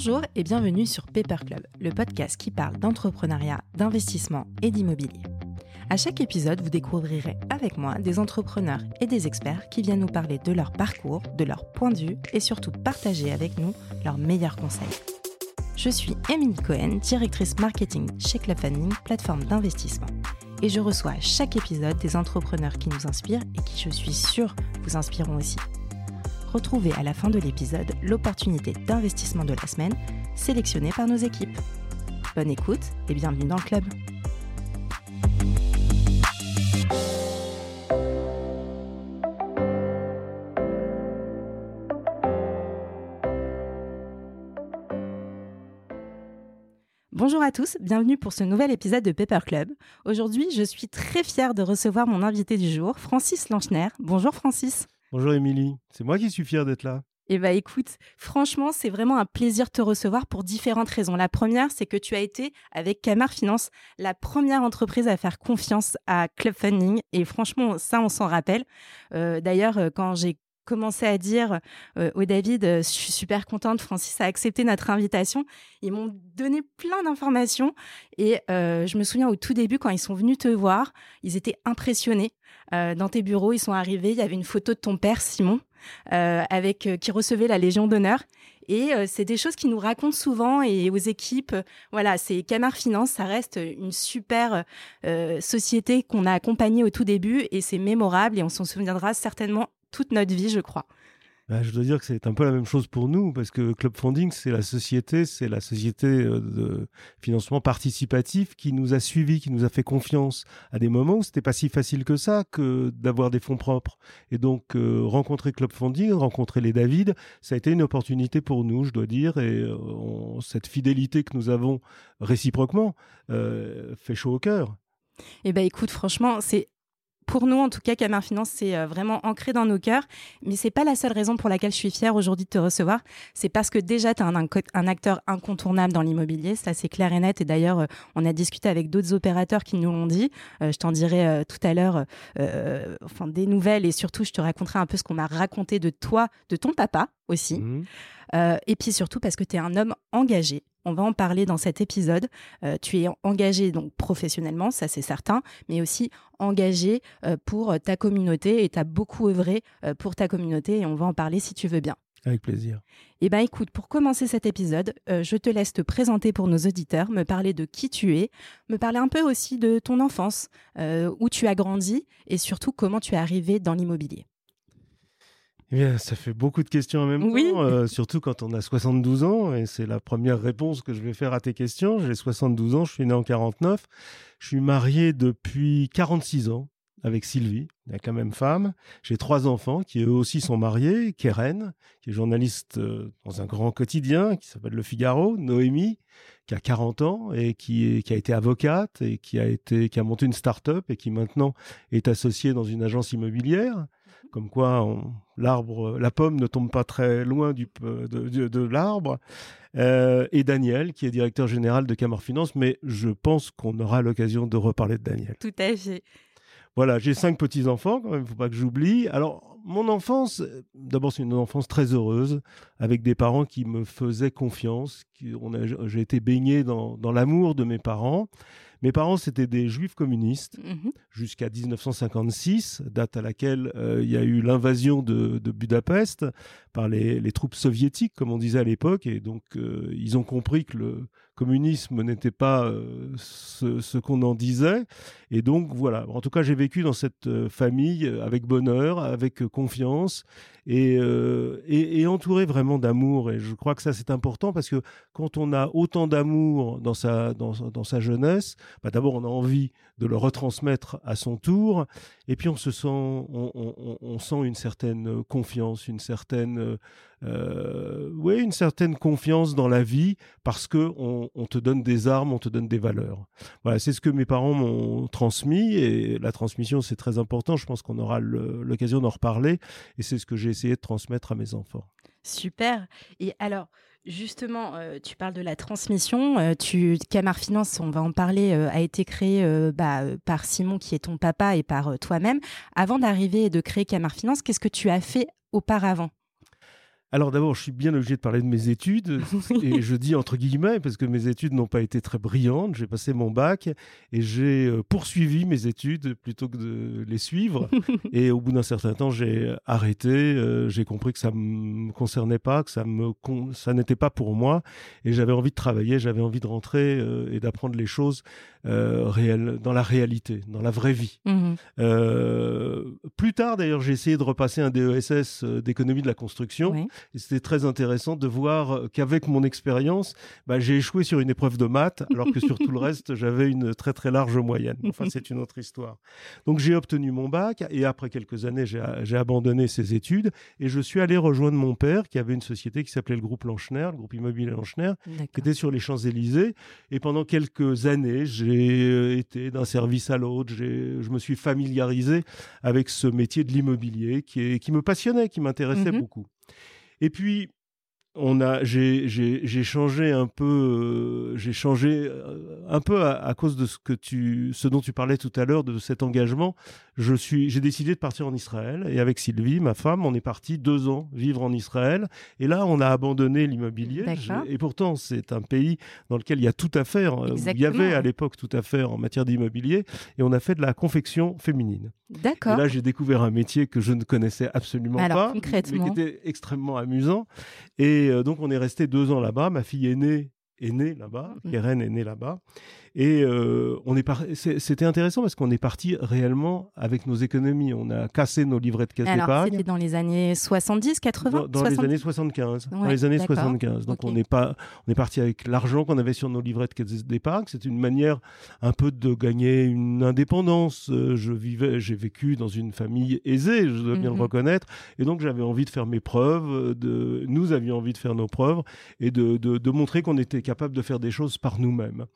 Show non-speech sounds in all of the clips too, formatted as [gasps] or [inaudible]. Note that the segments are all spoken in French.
Bonjour et bienvenue sur Paper Club, le podcast qui parle d'entrepreneuriat, d'investissement et d'immobilier. À chaque épisode, vous découvrirez avec moi des entrepreneurs et des experts qui viennent nous parler de leur parcours, de leur point de vue et surtout partager avec nous leurs meilleurs conseils. Je suis Emily Cohen, directrice marketing chez Club Funding, plateforme d'investissement. Et je reçois à chaque épisode des entrepreneurs qui nous inspirent et qui, je suis sûre, vous inspireront aussi. Retrouvez à la fin de l'épisode l'opportunité d'investissement de la semaine sélectionnée par nos équipes. Bonne écoute et bienvenue dans le club. Bonjour à tous, bienvenue pour ce nouvel épisode de Paper Club. Aujourd'hui, je suis très fière de recevoir mon invité du jour, Francis Lanchner. Bonjour Francis. Bonjour Émilie, c'est moi qui suis fier d'être là. Eh bien écoute, franchement, c'est vraiment un plaisir de te recevoir pour différentes raisons. La première, c'est que tu as été, avec Camar Finance, la première entreprise à faire confiance à Club Funding. Et franchement, ça, on s'en rappelle. Euh, d'ailleurs, euh, quand j'ai commencé à dire euh, au David, je suis super contente, Francis a accepté notre invitation. Ils m'ont donné plein d'informations et je me souviens au tout début quand ils sont venus te voir, ils étaient impressionnés. dans tes bureaux, ils sont arrivés, il y avait une photo de ton père Simon avec qui recevait la Légion d'honneur et c'est des choses qui nous racontent souvent et aux équipes. voilà, c'est Camar Finance, ça reste une super société qu'on a accompagnée au tout début et c'est mémorable et on s'en souviendra certainement toute notre vie, je crois. Bah, je dois dire que c'est un peu la même chose pour nous, parce que Club Funding, c'est la société, c'est la société euh, de financement participatif qui nous a suivis, qui nous a fait confiance à des moments où c'était pas si facile que ça que d'avoir des fonds propres. Et donc euh, rencontrer Club Funding, rencontrer les David, ça a été une opportunité pour nous, je dois dire, et euh, cette fidélité que nous avons réciproquement fait chaud au cœur. Eh ben écoute, franchement, c'est pour nous, en tout cas, Camar Finance, c'est euh, vraiment ancré dans nos cœurs. Mais c'est pas la seule raison pour laquelle je suis fière aujourd'hui de te recevoir. C'est parce que déjà, tu un, acteur incontournable dans l'immobilier. Ça, c'est clair et net. Et d'ailleurs, euh, on a discuté avec d'autres opérateurs qui nous l'ont dit. Euh, je t'en dirai tout à l'heure enfin, des nouvelles et surtout, je te raconterai un peu ce qu'on m'a raconté de toi, de ton papa aussi. Mmh. Et puis surtout parce que tu es un homme engagé, on va en parler dans cet épisode. Euh, tu es engagé donc professionnellement, ça c'est certain, mais aussi engagé euh, pour ta communauté et tu as beaucoup œuvré euh, pour ta communauté et on va en parler si tu veux bien. Avec plaisir. Eh bien écoute, pour commencer cet épisode, je te laisse te présenter pour nos auditeurs, me parler de qui tu es, me parler un peu aussi de ton enfance, où tu as grandi et surtout comment tu es arrivé dans l'immobilier. Eh bien, ça fait beaucoup de questions en même temps, euh, surtout quand on a 72 ans, et c'est la première réponse que je vais faire à tes questions. J'ai 72 ans, je suis né en 49, je suis marié depuis 46 ans avec Sylvie, la quand même femme. J'ai trois enfants qui eux aussi sont mariés, Keren, qui est journaliste euh, dans un grand quotidien qui s'appelle Le Figaro, Noémie, qui a 40 ans et qui, qui a été avocate et qui a, été, qui a monté une start-up et qui maintenant est associée dans une agence immobilière comme quoi l'arbre, la pomme ne tombe pas très loin du, de, l'arbre. Euh, et Daniel, qui est directeur général de Camor Finance, mais je pense qu'on aura l'occasion de reparler de Daniel. Tout à fait. Voilà, j'ai cinq petits-enfants, quand même, faut pas que j'oublie. Alors, mon enfance, d'abord, c'est une enfance très heureuse, avec des parents qui me faisaient confiance. J'ai été baigné dans, dans l'amour de mes parents. Mes parents, c'était des juifs communistes mhm. jusqu'à 1956, date à laquelle euh, il y a eu l'invasion de, Budapest les, troupes soviétiques, comme on disait à l'époque. Et donc, euh, ils ont compris que le communisme n'était pas euh, ce, qu'on en disait. Et donc, voilà. En tout cas, j'ai vécu dans cette famille avec bonheur, avec confiance et, et, entouré vraiment d'amour. Et je crois que ça, c'est important parce que quand on a autant d'amour dans sa, dans, dans sa jeunesse, bah, d'abord on a envie de le retransmettre à son tour, et puis on se sent, on, sent une certaine confiance, une certaine, euh, une certaine confiance dans la vie parce que on, te donne des armes, on te donne des valeurs. Voilà, c'est ce que mes parents m'ont transmis, et la transmission c'est très important. Je pense qu'on aura l'occasion d'en reparler, et c'est ce que j'ai essayé de transmettre à mes enfants. Super. Et alors, Justement, euh, tu parles de la transmission. Euh, Camar Finance, on va en parler, euh, a été créé bah, par Simon, qui est ton papa, et par toi-même. Avant d'arriver et de créer Camar Finance, qu'est-ce que tu as fait auparavant? Alors d'abord, je suis bien obligé de parler de mes études, [laughs] et je dis entre guillemets, parce que mes études n'ont pas été très brillantes. J'ai passé mon bac et j'ai euh, poursuivi mes études plutôt que de les suivre. [laughs] et au bout d'un certain temps, j'ai arrêté. Euh, j'ai compris que ça ne me concernait pas, que ça, me ça n'était pas pour moi. Et j'avais envie de travailler, j'avais envie de rentrer euh, et d'apprendre les choses réelles, dans la réalité, dans la vraie vie. Mmh plus tard, d'ailleurs, j'ai essayé de repasser un DESS d'économie de la construction. Et c'était très intéressant de voir euh, qu'avec mon expérience, bah, j'ai échoué sur une épreuve de maths, alors que sur tout le reste, [laughs] j'avais une très très large moyenne. Enfin, c'est une autre histoire. Donc j'ai obtenu mon bac et après quelques années, j'ai abandonné ces études et je suis allé rejoindre mon père qui avait une société qui s'appelait le groupe Lanchner, le groupe immobilier Lanchner, qui était sur les Champs-Élysées. Et pendant quelques années, j'ai été d'un service à l'autre, je me suis familiarisé avec ce métier de l'immobilier qui, qui me passionnait, qui m'intéressait mmh beaucoup. Et puis, on a, j'ai changé un peu, euh, j'ai changé euh, un peu à, cause de ce que tu, ce dont tu parlais tout à l'heure de cet engagement. Je suis, j'ai décidé de partir en Israël et avec Sylvie, ma femme, on est parti deux ans vivre en Israël. Et là, on a abandonné l'immobilier. Et pourtant, c'est un pays dans lequel il y a tout à faire. Euh, il y avait à l'époque tout à faire en matière d'immobilier. Et on a fait de la confection féminine. D'accord. Là, j'ai découvert un métier que je ne connaissais absolument pas, mais qui était extrêmement amusant. Et euh, donc, on est resté deux ans là-bas. Ma fille est née est née là-bas, mmh. Keren est née là-bas. Et euh, on est c'était intéressant parce qu'on est parti réellement avec nos économies. On a cassé nos livrets de caisse d'épargne. C'était dans les années 70, 80 Dans, les années 75. dans les années 75. Donc on est pas, on est parti avec l'argent qu'on avait sur nos livrets de caisse d'épargne. C'est une manière un peu de gagner une indépendance. Euh, je vivais, j'ai vécu dans une famille aisée, je dois bien le mhm. reconnaître, et donc j'avais envie de faire mes preuves. De, nous avions envie de faire nos preuves et de, de, de montrer qu'on était capable de faire des choses par nous-mêmes.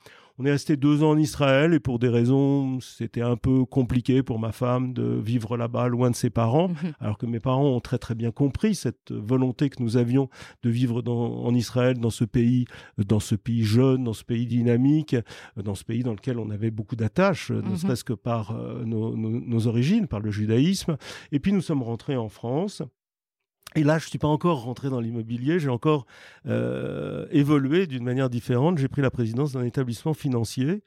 On est resté deux ans en Israël et pour des raisons, c'était un peu compliqué pour ma femme de vivre là-bas, loin de ses parents, mhm. alors que mes parents ont très très bien compris cette volonté que nous avions de vivre en Israël, dans ce pays, dans ce pays jeune, dans ce pays dynamique, dans ce pays dans lequel on avait beaucoup d'attaches, ne mhm. serait-ce que par euh, nos origines, par le judaïsme. Et puis nous sommes rentrés en France. Et là, je ne suis pas encore rentré dans l'immobilier, j'ai encore euh, évolué d'une manière différente. J'ai pris la présidence d'un établissement financier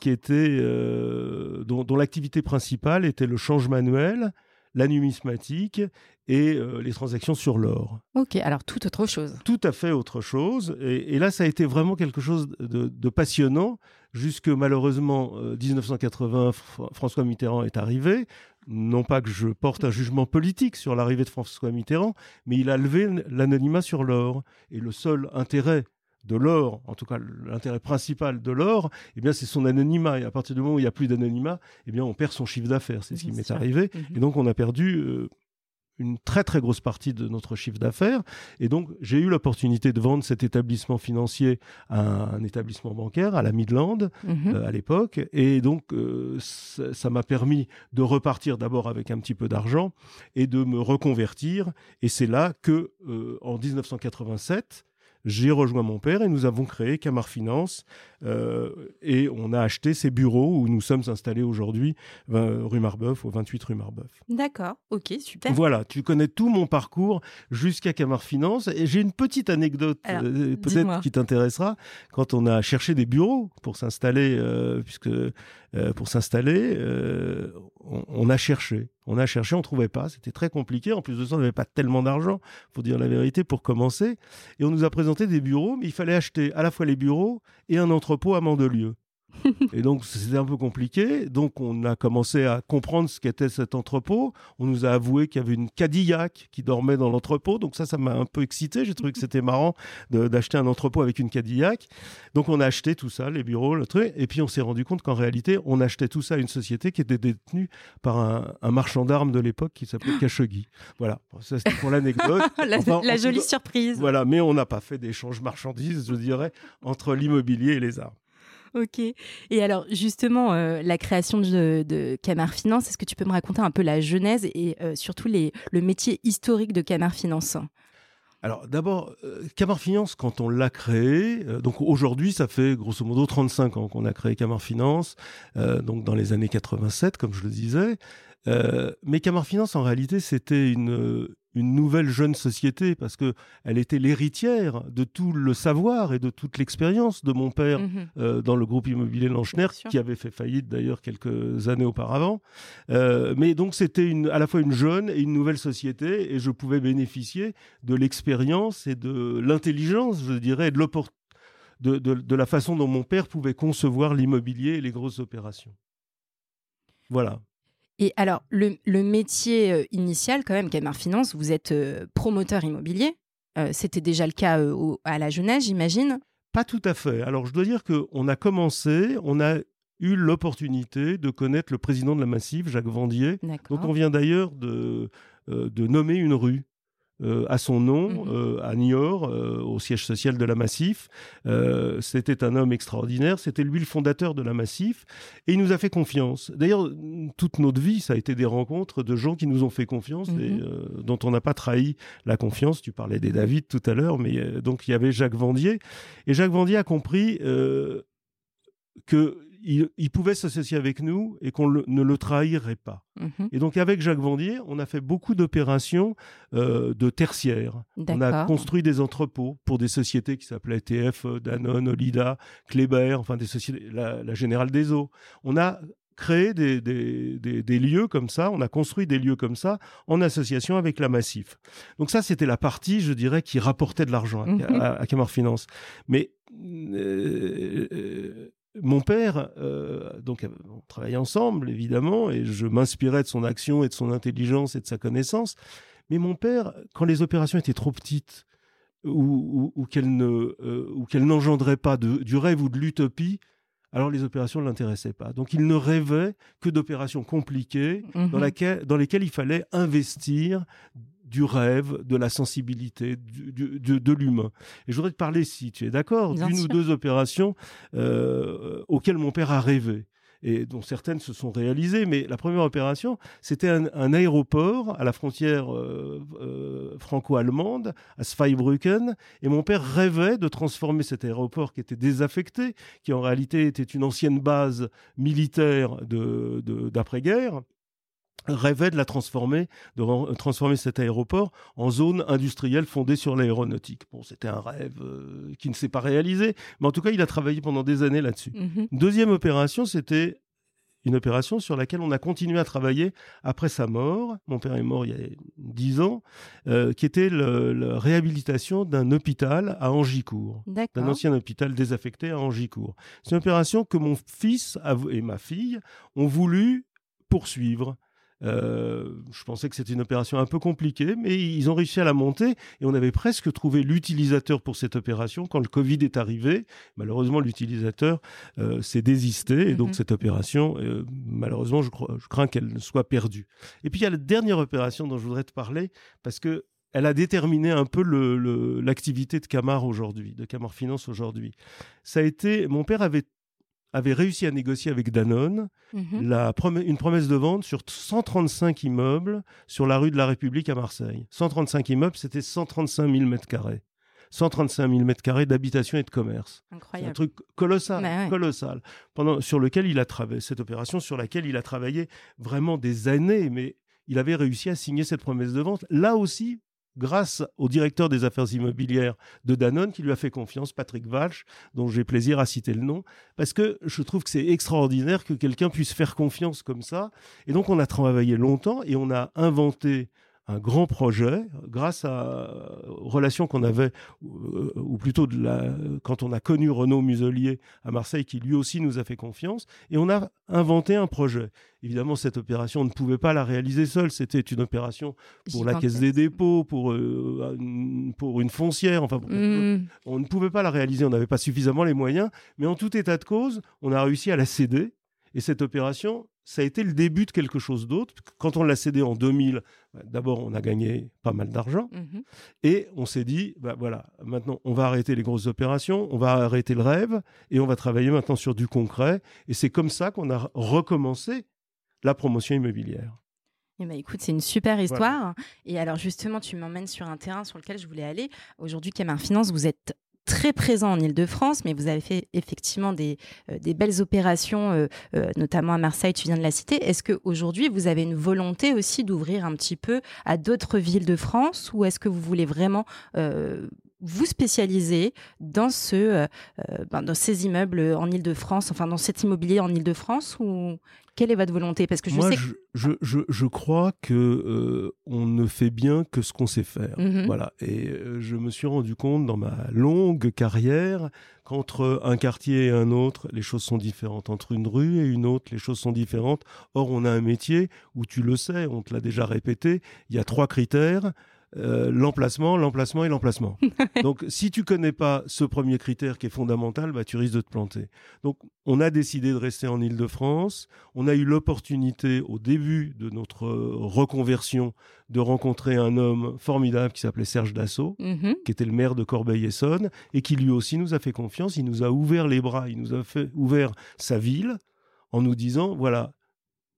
qui était, euh, dont, l'activité principale était le change manuel, la numismatique et euh, les transactions sur l'or. Ok, alors tout autre chose. Tout à fait autre chose. Et, là, ça a été vraiment quelque chose de, de passionnant, jusque malheureusement 1980, François Mitterrand est arrivé non pas que je porte un jugement politique sur l'arrivée de François Mitterrand, mais il a levé l'anonymat sur l'or. Et le seul intérêt de l'or, en tout cas l'intérêt principal de l'or, eh bien c'est son anonymat. Et à partir du moment où il n'y a plus d'anonymat, eh bien on perd son chiffre d'affaires. C'est ce qui m'est arrivé. Mhm. Et donc on a perdu euh, une très très grosse partie de notre chiffre d'affaires. Et donc, j'ai eu l'opportunité de vendre cet établissement financier à un, établissement bancaire, à la Midland, mhm. euh, à l'époque. Et donc, euh, ça m'a permis de repartir d'abord avec un petit peu d'argent et de me reconvertir. Et c'est là que, euh, en 1987, j'ai rejoint mon père et nous avons créé Camar Finance euh, et on a acheté ces bureaux où nous sommes installés aujourd'hui, rue Marbeuf, au 28 rue Marbeuf. D'accord, ok, super. Voilà, tu connais tout mon parcours jusqu'à Camar Finance et j'ai une petite anecdote euh, peut-être qui t'intéressera. Quand on a cherché des bureaux pour s'installer, euh, puisque pour s'installer, on, a cherché, on a cherché, on trouvait pas, c'était très compliqué. En plus de ça, on n'avait pas tellement d'argent, faut dire la vérité, pour commencer. Et on nous a présenté des bureaux, mais il fallait acheter à la fois les bureaux et un entrepôt à Mandelieu. [laughs] et donc, c'était un peu compliqué. Donc, on a commencé à comprendre ce qu'était cet entrepôt. On nous a avoué qu'il y avait une Cadillac qui dormait dans l'entrepôt. Donc, ça, ça m'a un peu excité. J'ai trouvé que [laughs] c'était marrant d'acheter un entrepôt avec une Cadillac. Donc, on a acheté tout ça, les bureaux, le truc. Et puis, on s'est rendu compte qu'en réalité, on achetait tout ça à une société qui était détenue par un, marchand d'armes de l'époque qui s'appelait [gasps] Khashoggi. Voilà. Ça, c'était pour l'anecdote. [laughs] la, jolie surprise. Voilà. Mais on n'a pas fait d'échange marchandises, je dirais, entre l'immobilier et les armes. Ok. Et alors, justement, euh, la création de, Camar Finance, est-ce que tu peux me raconter un peu la genèse et euh, surtout le métier historique de Camar Finance? Alors d'abord, euh, Camar Finance, quand on l'a créé, donc aujourd'hui ça fait grosso modo 35 ans qu'on a créé Camar Finance, donc dans les années 87 comme je le disais, mais Camar Finance, en réalité, c'était une, une nouvelle jeune société parce que elle était l'héritière de tout le savoir et de toute l'expérience de mon père mhm. euh, dans le groupe immobilier Lanchner qui avait fait faillite d'ailleurs quelques années auparavant. Euh, mais donc c'était à la fois une jeune et une nouvelle société et je pouvais bénéficier de l'expérience et de l'intelligence, je dirais, de, de, de, de la façon dont mon père pouvait concevoir l'immobilier et les grosses opérations. Voilà. Et alors, le, métier euh, initial, quand même, Camar Finance, vous êtes euh, promoteur immobilier. Euh, c'était déjà le cas à la jeunesse, j'imagine Pas tout à fait. Alors, je dois dire qu'on a commencé, on a eu l'opportunité de connaître le président de la Massif, Jacques Vendier. Donc, on vient d'ailleurs de, de nommer une rue euh, à son nom mhm. euh, à Niort, euh, au siège social de la Massif. c'était un homme extraordinaire, c'était lui le fondateur de la Massif, et il nous a fait confiance. D'ailleurs, toute notre vie, ça a été des rencontres de gens qui nous ont fait confiance et mhm. dont on n'a pas trahi la confiance. Tu parlais des David tout à l'heure, mais donc il y avait Jacques Vendier, et Jacques Vendier a compris que il, pouvait s'associer avec nous et qu'on ne le trahirait pas. Mhm. Et donc avec Jacques Vendier, on a fait beaucoup d'opérations euh, de tertiaires. On a construit des entrepôts pour des sociétés qui s'appelaient TF, Danone, Olida, Kleber, enfin des sociétés, la, Générale des Eaux. On a créé des, des, lieux comme ça, on a construit des lieux comme ça en association avec la Massif. Donc ça, c'était la partie, je dirais, qui rapportait de l'argent à, mhm. Camar Finance. Mais euh, euh, mon père, euh, donc on travaillait ensemble évidemment, et je m'inspirais de son action et de son intelligence et de sa connaissance. Mais mon père, quand les opérations étaient trop petites ou, ou, qu'elles ne, euh, n'engendraient pas du rêve ou de l'utopie, alors les opérations ne l'intéressaient pas. Donc il ne rêvait que d'opérations compliquées dans, mmh dans lesquelles il fallait investir du rêve, de la sensibilité, de, l'humain. Et je voudrais te parler, si tu es d'accord, d'une ou deux opérations euh, auxquelles mon père a rêvé et dont certaines se sont réalisées. Mais la première opération, c'était un, aéroport à la frontière euh, euh, franco-allemande, à Zweibrücken. Et mon père rêvait de transformer cet aéroport qui était désaffecté, qui en réalité était une ancienne base militaire d'après-guerre rêvait de la transformer, de transformer cet aéroport en zone industrielle fondée sur l'aéronautique. Bon, c'était un rêve euh, qui ne s'est pas réalisé, mais en tout cas, il a travaillé pendant des années là-dessus. Mhm. Deuxième opération, c'était une opération sur laquelle on a continué à travailler après sa mort. Mon père est mort il y a dix ans, euh, qui était la réhabilitation d'un hôpital à Angicourt, d'un ancien hôpital désaffecté à Angicourt. C'est une opération que mon fils et ma fille ont voulu poursuivre euh, je pensais que c'était une opération un peu compliquée, mais ils ont réussi à la monter et on avait presque trouvé l'utilisateur pour cette opération quand le Covid est arrivé. Malheureusement, l'utilisateur euh, s'est désisté et donc mhm. cette opération, euh, malheureusement, je, je crains qu'elle soit perdue. Et puis il y a la dernière opération dont je voudrais te parler parce que elle a déterminé un peu l'activité de Camar aujourd'hui, de Camar Finance aujourd'hui. Ça a été, mon père avait avait réussi à négocier avec Danone mhm. la une promesse de vente sur 135 immeubles sur la rue de la République à Marseille. 135 immeubles, c'était 135 000 mètres carrés. 135 000 mètres carrés d'habitation et de commerce. Incroyable. un truc colossal, bah colossal. Pendant, sur lequel il a travaillé, cette opération sur laquelle il a travaillé vraiment des années, mais il avait réussi à signer cette promesse de vente. Là aussi, grâce au directeur des affaires immobilières de Danone qui lui a fait confiance, Patrick Walsh, dont j'ai plaisir à citer le nom, parce que je trouve que c'est extraordinaire que quelqu'un puisse faire confiance comme ça. Et donc on a travaillé longtemps et on a inventé un grand projet grâce à aux relations qu'on avait, euh, ou plutôt de la, quand on a connu Renaud Muselier à Marseille, qui lui aussi nous a fait confiance, et on a inventé un projet. Évidemment, cette opération, on ne pouvait pas la réaliser seule. C'était une opération pour la Caisse des dépôts, pour, euh, pour une foncière. Enfin, mmh. on ne pouvait pas la réaliser. On n'avait pas suffisamment les moyens. Mais en tout état de cause, on a réussi à la céder. Et cette opération, ça a été le début de quelque chose d'autre. Quand on l'a cédé en 2000, bah, d'abord, on a gagné pas mal d'argent. Mhm. Et on s'est dit, bah, voilà, maintenant, on va arrêter les grosses opérations, on va arrêter le rêve, et on va travailler maintenant sur du concret. Et c'est comme ça qu'on a recommencé la promotion immobilière. Eh ben, écoute, c'est une super histoire. Et alors justement, tu m'emmènes sur un terrain sur lequel je voulais aller. Aujourd'hui, Camargue Finance, vous êtes très présent en Ile-de-France, mais vous avez fait effectivement des, des belles opérations, notamment à Marseille, tu viens de la citer. Est-ce qu'aujourd'hui, vous avez une volonté aussi d'ouvrir un petit peu à d'autres villes de France ou est-ce que vous voulez vraiment vous spécialiser dans, ce, euh, euh, ben, dans ces immeubles en Ile-de-France, enfin dans cet immobilier en Ile-de-France ou quelle est votre volonté? Parce que je Moi, sais je, je, je, crois que euh, on ne fait bien que ce qu'on sait faire. Mmh voilà. Et je me suis rendu compte dans ma longue carrière qu'entre un quartier et un autre, les choses sont différentes. Entre une rue et une autre, les choses sont différentes. Or, on a un métier où tu le sais, on te l'a déjà répété, il y a trois critères. Euh, l'emplacement, l'emplacement et l'emplacement. [laughs] Donc, si tu connais pas ce premier critère qui est fondamental, bah, tu risques de te planter. Donc, on a décidé de rester en Ile-de-France. On a eu l'opportunité, au début de notre reconversion, de rencontrer un homme formidable qui s'appelait Serge Dassault, mhm. qui était le maire de Corbeil-Essonne, et qui lui aussi nous a fait confiance. Il nous a ouvert les bras, il nous a fait ouvert sa ville en nous disant, voilà,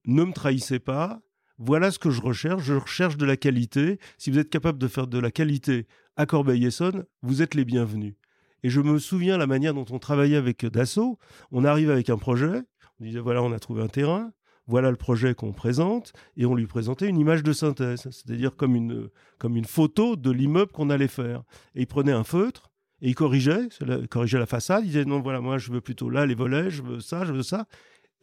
ne me trahissez pas, voilà ce que je recherche, je recherche de la qualité. Si vous êtes capable de faire de la qualité à Corbeil-Essonne, vous êtes les bienvenus. Et je me souviens la manière dont on travaillait avec Dassault. On arrive avec un projet, on disait voilà, on a trouvé un terrain, voilà le projet qu'on présente, et on lui présentait une image de synthèse, c'est-à-dire comme une, comme une photo de l'immeuble qu'on allait faire. Et il prenait un feutre, et il corrigeait, il corrigeait la façade, il disait non, voilà, moi je veux plutôt là les volets, je veux ça, je veux ça.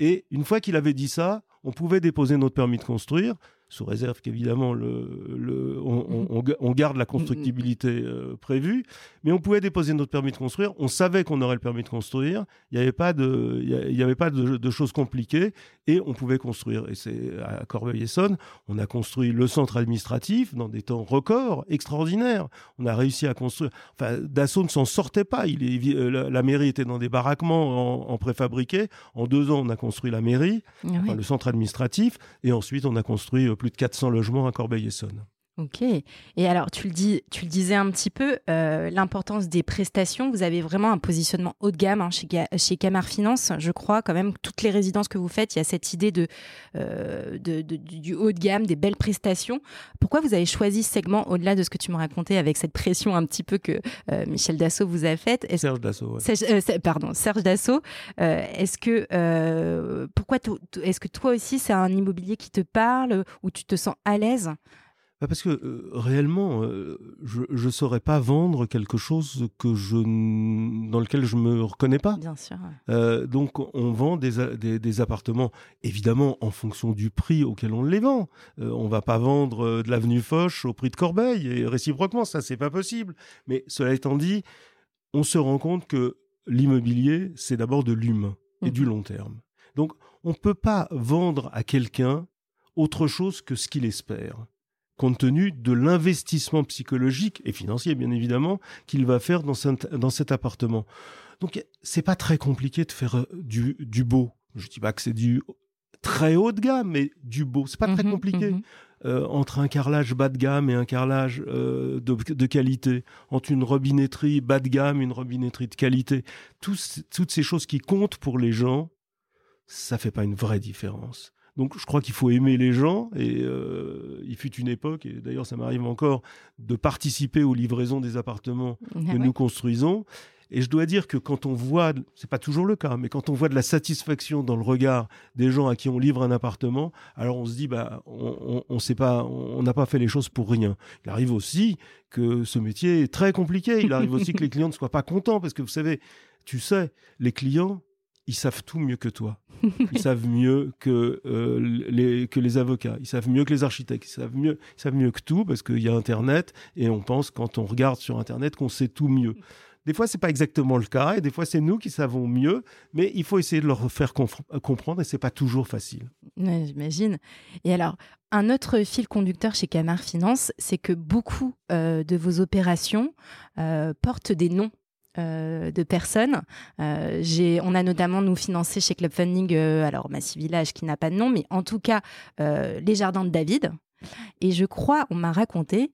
Et une fois qu'il avait dit ça, on pouvait déposer notre permis de construire sous réserve qu'évidemment le, on, garde la constructibilité euh, prévue, mais on pouvait déposer notre permis de construire, on savait qu'on aurait le permis de construire, il n'y avait pas, de, il y avait pas de, choses compliquées, et on pouvait construire. Et c'est à Corbeil-Essonne, on a construit le centre administratif dans des temps records, extraordinaires. On a réussi à construire... Enfin, Dassault ne s'en sortait pas, il est, euh, la, mairie était dans des baraquements en, préfabriqué. En deux ans, on a construit la mairie, ah le centre administratif, et ensuite on a construit euh, plus de 400 logements à Corbeil-Essonne. Ok. Et alors, tu le, dis, tu le disais un petit peu, euh, l'importance des prestations. Vous avez vraiment un positionnement haut de gamme hein, chez, chez Camar Finance. Je crois quand même toutes les résidences que vous faites, il y a cette idée de, euh, de, du haut de gamme, des belles prestations. Pourquoi vous avez choisi ce segment au-delà de ce que tu me racontais avec cette pression un petit peu que euh, Michel Dassault vous a faite? Serge Dassault. pardon, Serge Dassault. est-ce que pourquoi est-ce que toi aussi c'est un immobilier qui te parle ou tu te sens à l'aise parce que euh, réellement, euh, je ne saurais pas vendre quelque chose que je, dans lequel je me reconnais pas. Bien sûr. Euh, donc, on vend des, des, appartements, évidemment, en fonction du prix auquel on les vend. on va pas vendre de l'avenue Foch au prix de Corbeil, et réciproquement, ça, c'est pas possible. Mais cela étant dit, on se rend compte que l'immobilier, c'est d'abord de l'humain et mmh. du long terme. Donc, on ne peut pas vendre à quelqu'un autre chose que ce qu'il espère compte tenu de l'investissement psychologique et financier, bien évidemment, qu'il va faire dans, cet, appartement. Donc, c'est pas très compliqué de faire euh, du, beau. Je dis pas que c'est du très haut de gamme, mais du beau. C'est pas très mmh compliqué. Mmh euh, entre un carrelage bas de gamme et un carrelage euh, de, qualité, entre une robinetterie bas de gamme et une robinetterie de qualité, toutes ces choses qui comptent pour les gens, ça fait pas une vraie différence. Donc je crois qu'il faut aimer les gens et euh, il fut une époque, et d'ailleurs ça m'arrive encore, de participer aux livraisons des appartements ah que nous construisons. Et je dois dire que quand on voit, c'est pas toujours le cas, mais quand on voit de la satisfaction dans le regard des gens à qui on livre un appartement, alors on se dit bah on, on, sait pas, on n'a pas fait les choses pour rien. Il arrive aussi que ce métier est très compliqué. Il arrive aussi que les [laughs] clients ne soient pas contents parce que vous savez, tu sais, les clients ils savent tout mieux que toi. [laughs] Ils savent mieux que, euh, les, que les avocats, ils savent mieux que les architectes, ils savent mieux, ils savent mieux que tout parce qu'il y a Internet et on pense quand on regarde sur Internet qu'on sait tout mieux. Des fois, c'est pas exactement le cas et des fois, c'est nous qui savons mieux, mais il faut essayer de leur faire comprendre et c'est pas toujours facile. J'imagine. Et alors, un autre fil conducteur chez Camar Finance, c'est que beaucoup euh, de vos opérations euh, portent des noms euh, de personnes. Euh, on a notamment nous financé chez Club Funding, euh, alors Massy Village qui n'a pas de nom, mais en tout cas les jardins de David. Et je crois, on m'a raconté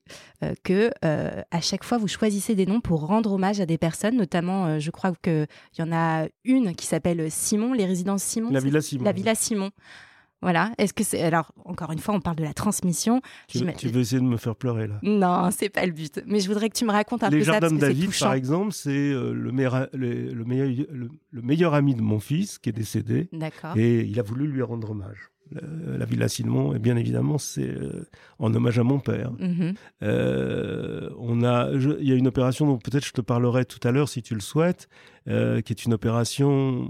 que à chaque fois vous choisissez des noms pour rendre hommage à des personnes, notamment, je crois qu'il y en a une qui s'appelle Simon, les résidences Simon. La Villa Simon. La Villa Simon. Voilà. Est-ce que c'est alors encore une fois, on parle de la transmission. Tu, veux essayer de me faire pleurer là? Non, c'est pas le but. Mais je voudrais que tu me racontes un peu ça. Les jardins de David, par exemple, c'est euh, le, meilleur, le, meilleur, le, meilleur ami de mon fils qui est décédé. D'accord. Et il a voulu lui rendre hommage. La, Villa Silmon, et bien évidemment, c'est euh, en hommage à mon père. Mhm. Euh, on a, il y a une opération dont peut-être je te parlerai tout à l'heure si tu le souhaites, qui est une opération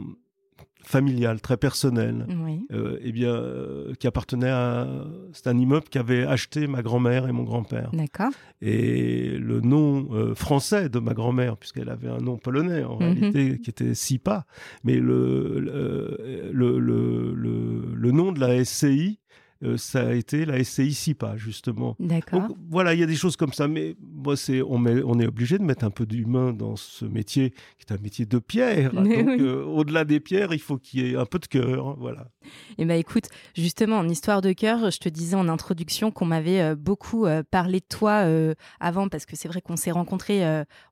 familial, très personnel, euh, eh bien, euh, qui appartenait à. C'est un immeuble qu'avaient acheté ma grand-mère et mon grand-père. D'accord. Et le nom euh, français de ma grand-mère, puisqu'elle avait un nom polonais en mhm. réalité, qui était Sipa, mais le le, le, le, nom de la SCI euh, ça a été la SCI SIPA, justement. D'accord. Voilà, il y a des choses comme ça, mais moi, c'est, on, on, est obligé de mettre un peu d'humain dans ce métier, qui est un métier de pierre. Donc, euh, au-delà des pierres, il faut qu'il y ait un peu de cœur. Voilà. Et eh ben, écoute, justement, en histoire de cœur, je te disais en introduction qu'on m'avait euh, beaucoup parlé de toi avant, parce que c'est vrai qu'on s'est rencontrés,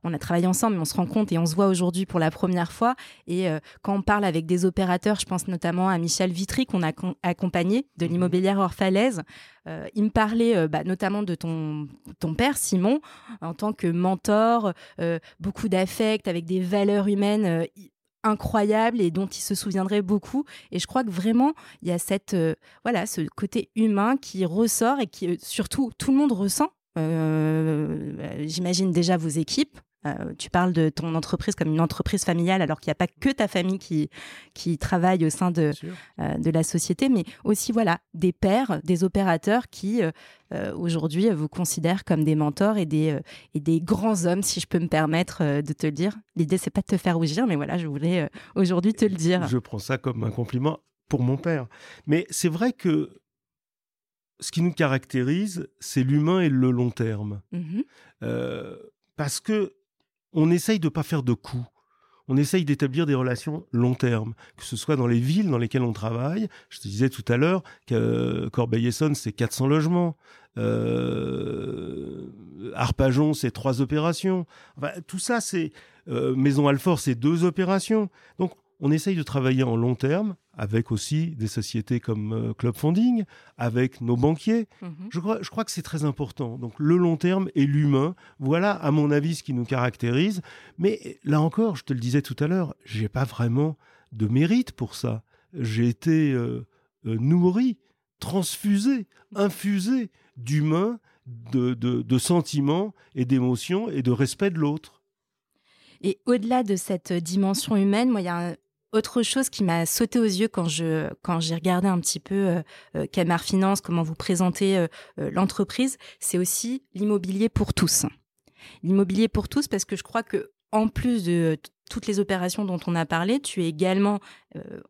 on a travaillé ensemble, mais on se rencontre et on se voit aujourd'hui pour la première fois. Et quand on parle avec des opérateurs, je pense notamment à Michel Vitry, qu'on a accompagné de mhm. l'immobilier Orphalaise. Euh, il me parlait euh, bah, notamment de ton, ton père, Simon, en tant que mentor, euh, beaucoup d'affect, avec des valeurs humaines incroyables et dont il se souviendrait beaucoup. Et je crois que vraiment, il y a cette, voilà, ce côté humain qui ressort et qui, surtout, tout le monde ressent. J'imagine déjà vos équipes, euh, tu parles de ton entreprise comme une entreprise familiale, alors qu'il n'y a pas que ta famille qui, qui travaille au sein de, euh, de la société, mais aussi voilà des pères, des opérateurs qui euh, aujourd'hui vous considèrent comme des mentors et des, et des grands hommes, si je peux me permettre de te le dire. L'idée, c'est pas de te faire rougir, mais voilà, je voulais aujourd'hui te le dire. Je prends ça comme un compliment pour mon père. Mais c'est vrai que ce qui nous caractérise, c'est l'humain et le long terme. Mmh parce que on essaye de ne pas faire de coups. On essaye d'établir des relations long terme, que ce soit dans les villes dans lesquelles on travaille. Je te disais tout à l'heure que Corbeil-Essonne, c'est 400 logements. Euh, Arpajon, c'est trois opérations. tout ça, c'est euh, Maison Alfort, c'est deux opérations. Donc, on essaye de travailler en long terme avec aussi des sociétés comme euh, Club Funding, avec nos banquiers. Mhm. Je, crois, je crois que c'est très important. Donc le long terme et l'humain, voilà à mon avis ce qui nous caractérise. Mais là encore, je te le disais tout à l'heure, j'ai pas vraiment de mérite pour ça. J'ai été euh, euh, nourri, transfusé, infusé d'humain, de, de sentiments et d'émotions et de respect de l'autre. Et au-delà de cette dimension humaine, moi, il y a autre chose qui m'a sauté aux yeux quand je quand j'ai regardé un petit peu euh, euh Camar Finance, comment vous présentez euh, l'entreprise, c'est aussi l'immobilier pour tous. L'immobilier pour tous parce que je crois que en plus de toutes les opérations dont on a parlé, tu es également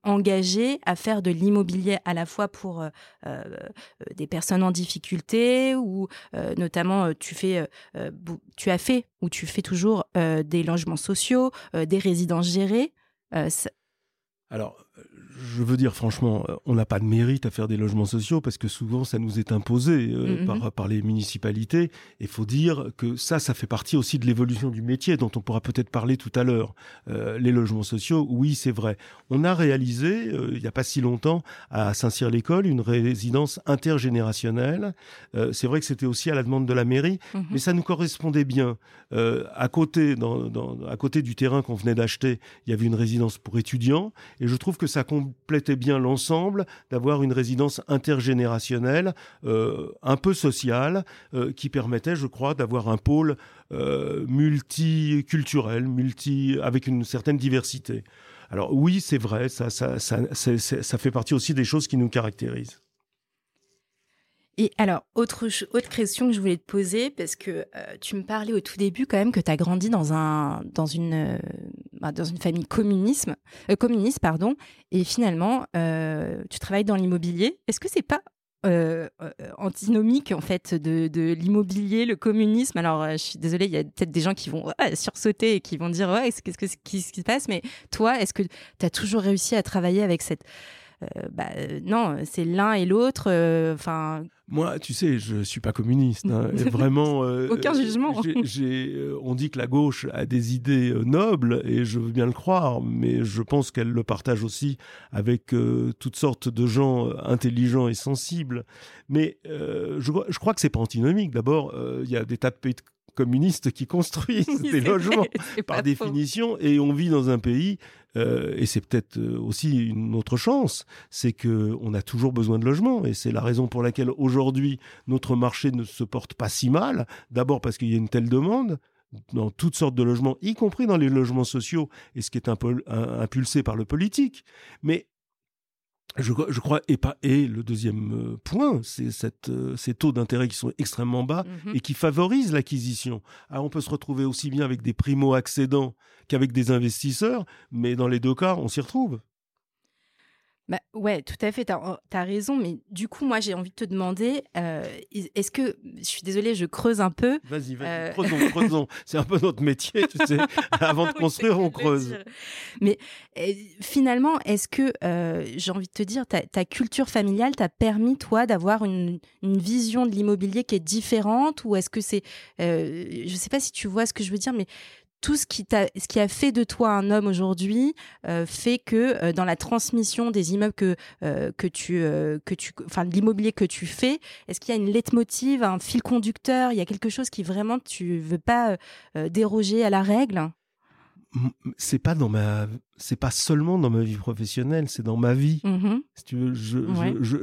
engagé à faire de l'immobilier à la fois pour des personnes en difficulté ou notamment tu fais, tu as fait ou tu fais toujours des logements sociaux, des résidences gérées. Alors, je veux dire franchement, euh, on n'a pas de mérite à faire des logements sociaux parce que souvent ça nous est imposé euh, mm-hmm. par, par les municipalités. Il faut dire que ça, ça fait partie aussi de l'évolution du métier dont on pourra peut-être parler tout à l'heure. Euh, les logements sociaux, oui, c'est vrai. On a réalisé, il n'y a pas si longtemps, à Saint-Cyr-l'École, une résidence intergénérationnelle. c'est vrai que c'était aussi à la demande de la mairie, mm-hmm. mais ça nous correspondait bien. à, côté, dans, à côté du terrain qu'on venait d'acheter, il y avait une résidence pour étudiants et je trouve que ça complétait bien l'ensemble d'avoir une résidence intergénérationnelle, euh, un peu sociale, euh, qui permettait, je crois, d'avoir un pôle euh, multiculturel, multi, avec une certaine diversité. Alors oui, c'est vrai, ça, ça, fait partie aussi des choses qui nous caractérisent. Et alors, autre, autre question que je voulais te poser, parce que euh, tu me parlais au tout début quand même que tu as grandi dans, un, dans, une, euh, bah, dans une famille euh, communiste, pardon, et finalement, tu travailles dans l'immobilier. Est-ce que c'est pas antinomique en fait de, de l'immobilier, le communisme? Alors, je suis désolée, il y a peut-être des gens qui vont sursauter et qui vont dire ouais, qu'est-ce, qui, ce qui se passe? Mais toi, est-ce que tu as toujours réussi à travailler avec cette bah, non, c'est l'un et l'autre. Enfin. moi, tu sais, je suis pas communiste. Hein, [laughs] vraiment. Aucun jugement. on dit que la gauche a des idées nobles et je veux bien le croire, mais je pense qu'elle le partage aussi avec toutes sortes de gens intelligents et sensibles. Mais je, je, crois que c'est pas antinomique. D'abord, il y a des tas de pays communistes qui construisent [laughs] des logements par définition, et on vit dans un pays, euh, et c'est peut-être euh, aussi une autre chance, c'est que on a toujours besoin de logements, et c'est la raison pour laquelle aujourd'hui notre marché ne se porte pas si mal. D'abord parce qu'il y a une telle demande dans toutes sortes de logements, y compris dans les logements sociaux, et ce qui est un peu impulsé par le politique. Mais je, je, crois, et, pas, et le deuxième euh, point, c'est cette, euh, ces taux d'intérêt qui sont extrêmement bas mhm. et qui favorisent l'acquisition. Alors on peut se retrouver aussi bien avec des primo-accédants qu'avec des investisseurs, mais dans les deux cas, on s'y retrouve. Bah, ouais, tout à fait, tu as, raison. Mais du coup, moi, j'ai envie de te demander, euh, est-ce que, je suis désolée, je creuse un peu. Vas-y, vas-y, euh, creusons, creusons. [laughs] C'est un peu notre métier, tu sais. [laughs] Avant de construire, on creuse. Mais finalement, est-ce que, euh, j'ai envie de te dire, ta, ta culture familiale t'a permis, toi, d'avoir une, une, vision de l'immobilier qui est différente Ou est-ce que c'est, je ne sais pas si tu vois ce que je veux dire, mais tout ce qui, a, ce qui a fait de toi un homme aujourd'hui euh, fait que euh, dans la transmission des immeubles que, euh, que tu, que tu, enfin, l'immobilier que tu fais, est-ce qu'il y a une leitmotiv, un fil conducteur, il y a quelque chose qui vraiment tu veux pas déroger à la règle? C'est pas dans ma c'est pas seulement dans ma vie professionnelle c'est dans ma vie. Mmh si tu veux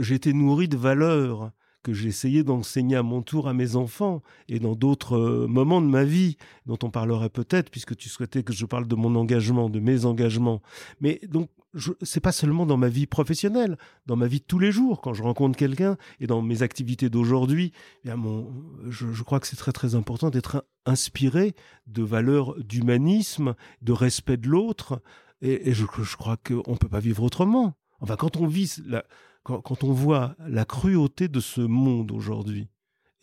j'ai été nourri de valeurs que j'ai essayé d'enseigner à mon tour à mes enfants et dans d'autres euh, moments de ma vie dont on parlerait peut-être puisque tu souhaitais que je parle de mon engagement, de mes engagements. Mais donc c'est pas seulement dans ma vie professionnelle, dans ma vie de tous les jours, quand je rencontre quelqu'un et dans mes activités d'aujourd'hui, eh je, je, crois que c'est très très important d'être inspiré de valeurs d'humanisme, de respect de l'autre, et, je, crois qu'on peut pas vivre autrement. Enfin, quand on vit quand, on voit la cruauté de ce monde aujourd'hui,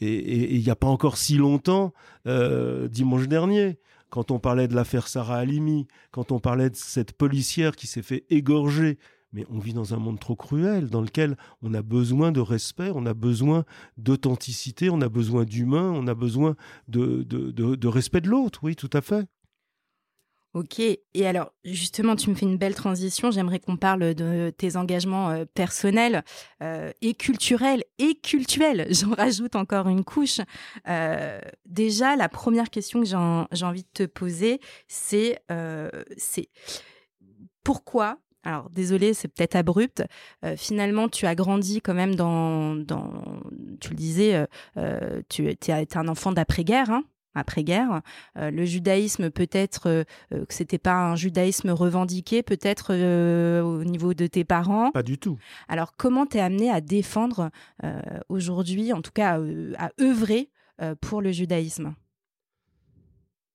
et il n'y a pas encore si longtemps, euh, dimanche dernier, quand on parlait de l'affaire Sarah Halimi, quand on parlait de cette policière qui s'est fait égorger, mais on vit dans un monde trop cruel, dans lequel on a besoin de respect, on a besoin d'authenticité, on a besoin d'humain, on a besoin de, de respect de l'autre, oui, tout à fait. Ok, et alors justement, tu me fais une belle transition. J'aimerais qu'on parle de tes engagements euh, personnels euh, et culturels et cultuels. [laughs] J'en rajoute encore une couche. Euh, déjà, la première question que j'ai envie de te poser, c'est pourquoi alors désolé, c'est peut-être abrupt. finalement, tu as grandi quand même dans, tu le disais, tu es un enfant d'après-guerre, hein après-guerre. Euh, le judaïsme, peut-être euh, euh, que c'était pas un judaïsme revendiqué, peut-être au niveau de tes parents. Pas du tout. Alors, comment t'es amené à défendre aujourd'hui, en tout cas à œuvrer pour le judaïsme?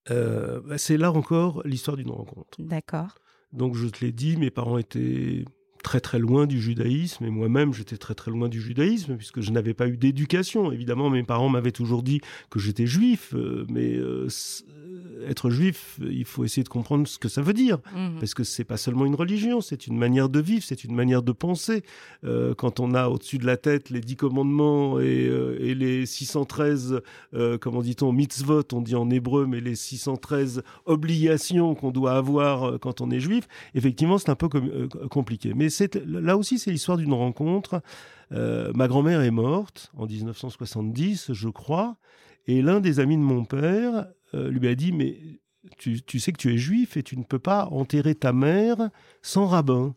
Bah, C'est là encore l'histoire d'une rencontre. D'accord. Donc, je te l'ai dit, mes parents étaient très très loin du judaïsme et moi-même j'étais très très loin du judaïsme puisque je n'avais pas eu d'éducation. Évidemment, mes parents m'avaient toujours dit que j'étais juif, euh, mais euh, être juif, il faut essayer de comprendre ce que ça veut dire mmh. parce que c'est pas seulement une religion, c'est une manière de vivre, c'est une manière de penser. Euh, quand on a au-dessus de la tête les dix commandements et, et les 613, comment dit-on, mitzvot, on dit en hébreu, mais les 613 obligations qu'on doit avoir quand on est juif, effectivement, c'est un peu compliqué. Mais là aussi, c'est l'histoire d'une rencontre. Euh, ma grand-mère est morte en 1970, je crois, et l'un des amis de mon père euh, lui a dit Mais tu, sais que tu es juif et tu ne peux pas enterrer ta mère sans rabbin.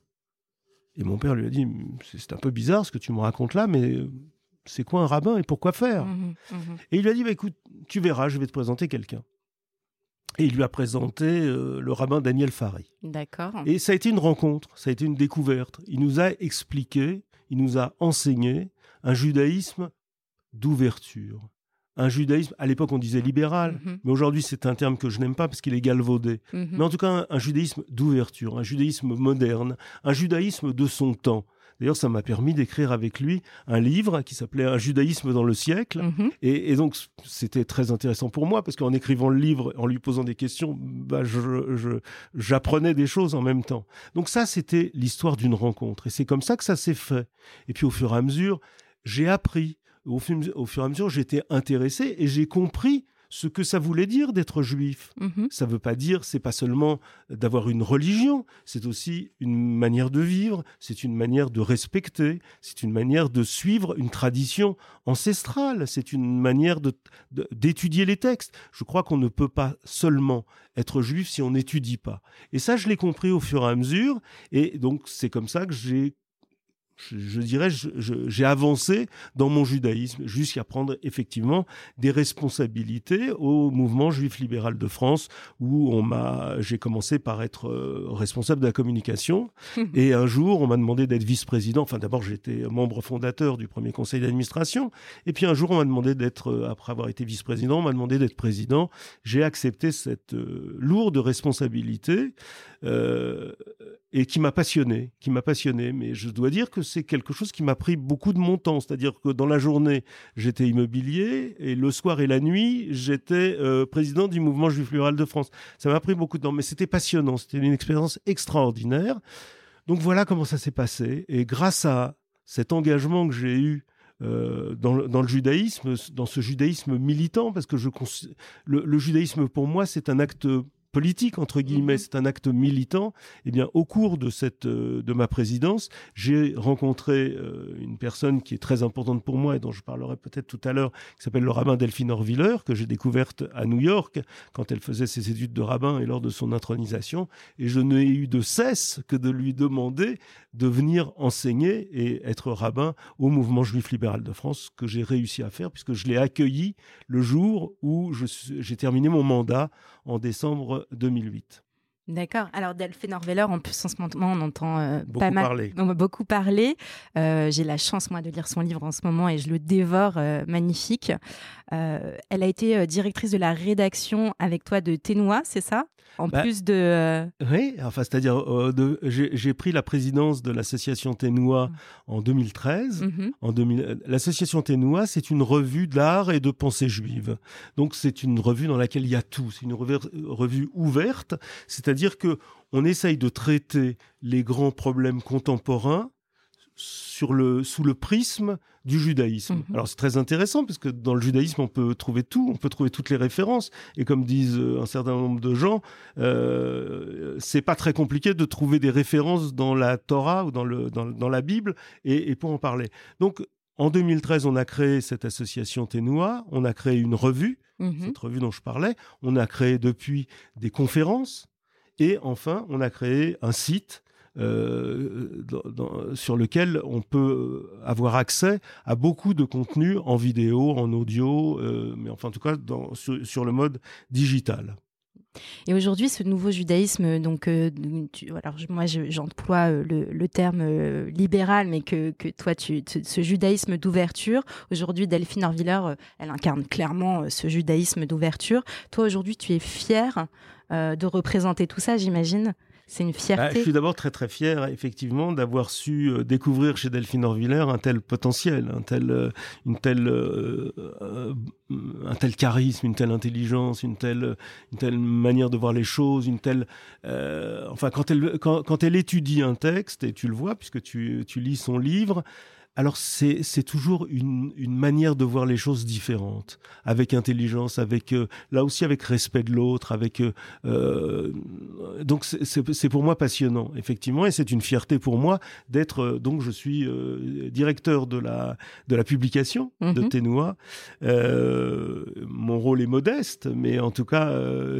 Et mon père lui a dit C'est un peu bizarre ce que tu me racontes là, mais c'est quoi un rabbin et pourquoi faire? Mmh mmh Et il lui a dit bah, Écoute, tu verras, je vais te présenter quelqu'un. Et il lui a présenté euh, le rabbin Daniel Fari. D'accord. Et ça a été une rencontre, ça a été une découverte. Il nous a expliqué, il nous a enseigné un judaïsme d'ouverture. Un judaïsme, à l'époque on disait libéral, mhm. mais aujourd'hui c'est un terme que je n'aime pas parce qu'il est galvaudé. Mhm. Mais en tout cas, un, judaïsme d'ouverture, un judaïsme moderne, un judaïsme de son temps. D'ailleurs, ça m'a permis d'écrire avec lui un livre qui s'appelait Un judaïsme dans le siècle. Mhm. Et, et donc, c'était très intéressant pour moi parce qu'en écrivant le livre, en lui posant des questions, bah, je- je- j'apprenais des choses en même temps. Donc ça, c'était l'histoire d'une rencontre. Et c'est comme ça que ça s'est fait. Et puis, au fur et à mesure, j'ai appris. Au fur et à mesure, j'étais intéressé et j'ai compris ce que ça voulait dire d'être juif. Mhm. Ça veut pas dire, c'est pas seulement d'avoir une religion, c'est aussi une manière de vivre, c'est une manière de respecter, c'est une manière de suivre une tradition ancestrale, c'est une manière de- d'étudier les textes. Je crois qu'on ne peut pas seulement être juif si on n'étudie pas. Et ça, je l'ai compris au fur et à mesure, et donc c'est comme ça que j'ai je, je dirais, j'ai avancé dans mon judaïsme jusqu'à prendre effectivement des responsabilités au mouvement juif libéral de France, où on m'a, j'ai commencé par être euh, responsable de la communication, [laughs] et un jour on m'a demandé d'être vice-président. Enfin, d'abord j'étais membre fondateur du premier conseil d'administration, et puis un jour on m'a demandé d'être, euh, après avoir été vice-président, on m'a demandé d'être président. J'ai accepté cette euh, lourde responsabilité. euh, et qui m'a passionné, qui m'a passionné. Mais je dois dire que c'est quelque chose qui m'a pris beaucoup de mon temps. C'est-à-dire que dans la journée, j'étais immobilier et le soir et la nuit, j'étais euh, président du mouvement juif libéral de France. Ça m'a pris beaucoup de temps, mais c'était passionnant. C'était une expérience extraordinaire. Donc voilà comment ça s'est passé. Et grâce à cet engagement que j'ai eu euh, dans, le, judaïsme, dans ce judaïsme militant, parce que le judaïsme pour moi c'est un acte politique entre guillemets, Mhm. c'est un acte militant. Eh bien, au cours de cette euh, de ma présidence, j'ai rencontré euh, une personne qui est très importante pour moi et dont je parlerai peut-être tout à l'heure, qui s'appelle le rabbin Delphine Orviller, que j'ai découverte à New York quand elle faisait ses études de rabbin et lors de son intronisation. Et je n'ai eu de cesse que de lui demander de venir enseigner et être rabbin au mouvement juif libéral de France, ce que j'ai réussi à faire puisque je l'ai accueilli le jour où j'ai terminé mon mandat en décembre 2008. D'accord. Alors Delphine Orveller, en plus en ce moment, on entend euh, Beaucoup pas mal, parler. on m'a beaucoup parlé. Euh, J'ai la chance moi de lire son livre en ce moment et je le dévore, euh, magnifique. Elle a été directrice de la rédaction avec toi de Ténois, c'est ça? En Bah, plus de. Oui, enfin, c'est-à-dire, j'ai pris la présidence de l'association Ténois en 2013. mhm. En 2000, euh, l'association Ténois, c'est une revue d'art et de pensée juive. Donc, c'est une revue dans laquelle il y a tout. C'est une rever- revue ouverte, c'est-à-dire que on essaye de traiter les grands problèmes contemporains sur le, sous le prisme du judaïsme. Mhm. Alors c'est très intéressant parce que dans le judaïsme on peut trouver tout, on peut trouver toutes les références et comme disent euh, un certain nombre de gens, euh, c'est pas très compliqué de trouver des références dans la Torah ou dans, le, dans, dans la Bible et, et pour en parler. Donc en 2013 on a créé cette association Ténois, on a créé une revue Mhm. cette revue dont je parlais. On a créé depuis des conférences et enfin, on a créé un site euh, sur lequel on peut avoir accès à beaucoup de contenus en vidéo, en audio, euh, mais enfin en tout cas sur le mode digital. Et aujourd'hui, ce nouveau judaïsme, donc, euh, alors moi je- j'emploie euh, le, terme euh, libéral, mais que, que toi, tu, ce, judaïsme d'ouverture, aujourd'hui, Delphine Orviller, elle incarne clairement ce judaïsme d'ouverture. Toi, aujourd'hui, tu es fière de représenter tout ça, j'imagine? C'est une Bah, fierté. je suis d'abord très très fier effectivement d'avoir su euh, découvrir chez Delphine Orviller un tel potentiel, un tel, euh, une telle, euh, un tel charisme, une telle intelligence, une telle, une telle manière de voir les choses, une telle, enfin quand elle quand, quand elle étudie un texte et tu le vois puisque tu, tu lis son livre. Alors c'est c'est toujours une, une manière de voir les choses différentes, avec intelligence, avec euh, là aussi avec respect de l'autre, avec euh, euh, donc c'est- c'est c'est pour moi passionnant effectivement et c'est une fierté pour moi d'être euh, donc je suis euh, directeur de la de la publication de Mhm. Ténois. Euh, mon rôle est modeste, mais en tout cas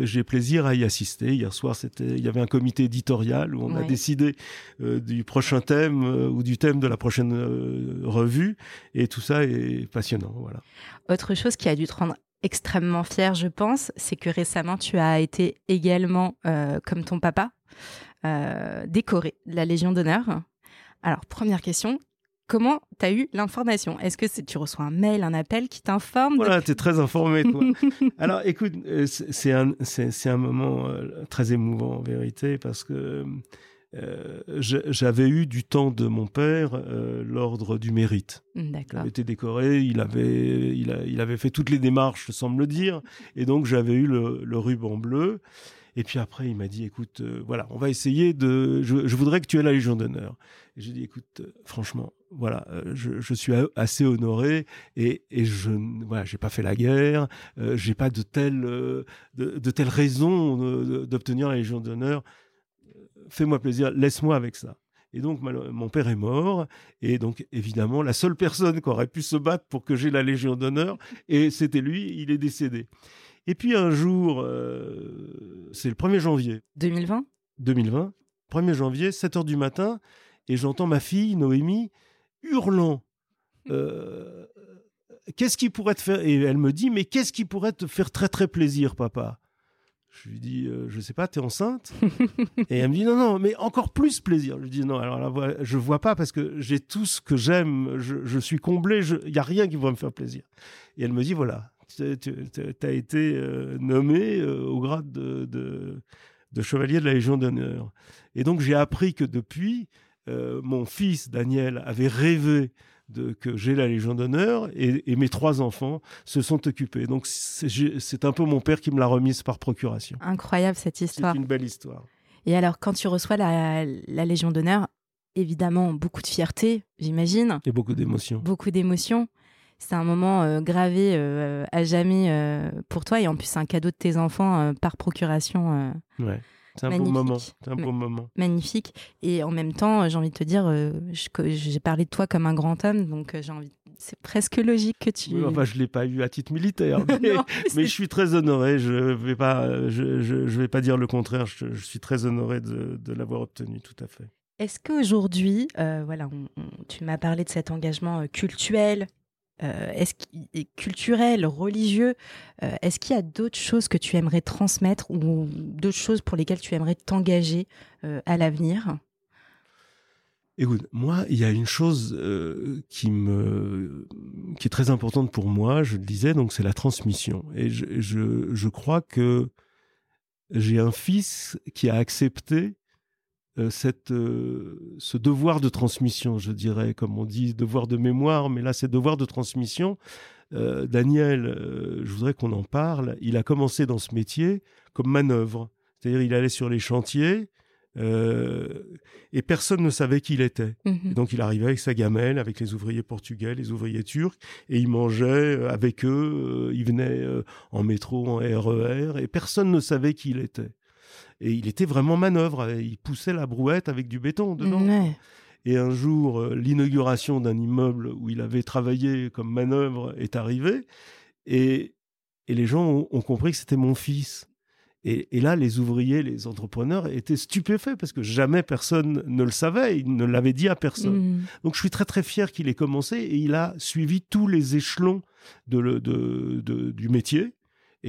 j'ai plaisir à y assister. Hier soir c'était il y avait un comité éditorial où on a décidé du prochain thème ou du thème de la prochaine revue et tout ça est passionnant. Voilà. Autre chose qui a dû te rendre extrêmement fier, je pense, c'est que récemment, tu as été également, euh, comme ton papa, euh, décoré de la Légion d'honneur. Alors, première question, comment tu as eu l'information? Est-ce que tu reçois un mail, un appel qui t'informe? De- Voilà, tu es très informé, toi. [laughs] Alors, écoute, euh, c'est un, un moment très émouvant, en vérité, parce que euh, j'avais eu du temps de mon père euh, l'ordre du mérite. D'accord. Il était décoré, il avait, il, il, avait fait toutes les démarches, semble le dire, et donc j'avais eu le, ruban bleu. Et puis après, il m'a dit, écoute, euh, voilà, on va essayer de. Je, voudrais que tu aies la Légion d'honneur. Et j'ai dit, écoute, franchement, voilà, je, suis assez honoré et, et je, voilà, j'ai pas fait la guerre, j'ai pas de telle, de, de telle raison d'obtenir la Légion d'honneur fais-moi plaisir, laisse-moi avec ça. Et donc, mon père est mort. Et donc, évidemment, la seule personne qui aurait pu se battre pour que j'ai la Légion d'honneur, et c'était lui, il est décédé. Et puis un jour, euh, c'est le 1er janvier. 2020 2020. 1er janvier, 7 heures du matin, et j'entends ma fille, Noémie, hurlant. Euh, qu'est-ce qui pourrait te faire Et elle me dit, mais qu'est-ce qui pourrait te faire très très plaisir, papa? Je lui dis, euh, je sais pas, tu es enceinte [laughs] Et elle me dit, non, non, mais encore plus plaisir. Je lui dis, non, alors là, je vois pas parce que j'ai tout ce que j'aime, je, suis comblé, il n'y a rien qui va me faire plaisir. Et elle me dit, voilà, tu as été euh, nommé euh, au grade de, de, chevalier de la Légion d'honneur. Et donc j'ai appris que depuis, mon fils Daniel avait rêvé de, que j'ai la Légion d'honneur et, mes trois enfants se sont occupés. Donc c'est un peu mon père qui me l'a remise par procuration. Incroyable cette histoire. C'est une belle histoire. Et alors quand tu reçois la, Légion d'honneur, évidemment beaucoup de fierté, j'imagine. Et beaucoup d'émotions. Beaucoup d'émotions. C'est un moment euh, gravé euh, à jamais euh, pour toi et en plus c'est un cadeau de tes enfants par procuration. ouais. C'est un beau moment. C'est un beau moment. Magnifique. Et en même temps, j'ai envie de te dire, euh, j'ai parlé de toi comme un grand homme, donc euh, j'ai envie. C'est presque logique que tu. Oui, enfin, je l'ai pas eu à titre militaire, [laughs] mais, je suis très honoré. Je vais pas, je, je, vais pas dire le contraire. Je, suis très honoré de, de l'avoir obtenu, tout à fait. Est-ce qu'aujourd'hui, euh, voilà, tu m'as parlé de cet engagement culturel, euh, est-ce culturel, religieux, euh, est-ce qu'il y a d'autres choses que tu aimerais transmettre ou d'autres choses pour lesquelles tu aimerais t'engager euh, à l'avenir? Écoute, moi, il y a une chose qui me qui est très importante pour moi, je le disais, donc c'est la transmission. Et je, je, crois que j'ai un fils qui a accepté cette, euh, ce devoir de transmission, je dirais, comme on dit, devoir de mémoire, mais là c'est devoir de transmission. Euh, Daniel, je voudrais qu'on en parle. Il a commencé dans ce métier comme manœuvre, c'est-à-dire il allait sur les chantiers et personne ne savait qui il était. Mhm. donc il arrivait avec sa gamelle, avec les ouvriers portugais, les ouvriers turcs, et il mangeait avec eux. il venait en métro, en RER, e et personne ne savait qui il était. Et il était vraiment manœuvre. Il poussait la brouette avec du béton dedans. Et un jour, euh, l'inauguration d'un immeuble où il avait travaillé comme manœuvre est arrivée. Et, et les gens ont, compris que c'était mon fils. Et, et, là, les ouvriers, les entrepreneurs étaient stupéfaits parce que jamais personne ne le savait, il ne l'avait dit à personne. Mmh. Donc je suis très très fier qu'il ait commencé et il a suivi tous les échelons de, de, de, du métier.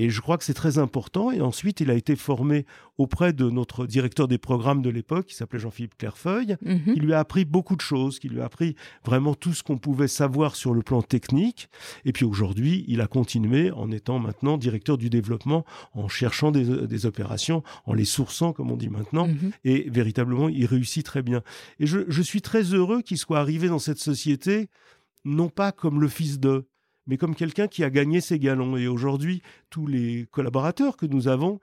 Et je crois que c'est très important. Et ensuite, il a été formé auprès de notre directeur des programmes de l'époque, qui s'appelait Jean-Philippe Clairefeuille, mhm. qui lui a appris beaucoup de choses, qui lui a appris vraiment tout ce qu'on pouvait savoir sur le plan technique. Et puis aujourd'hui, il a continué en étant maintenant directeur du développement, en cherchant des, opérations, en les sourçant, comme on dit maintenant. Mhm. Et véritablement, il réussit très bien. Et je, je suis très heureux qu'il soit arrivé dans cette société, non pas comme le fils de, mais comme quelqu'un qui a gagné ses galons. Et aujourd'hui, tous les collaborateurs que nous avons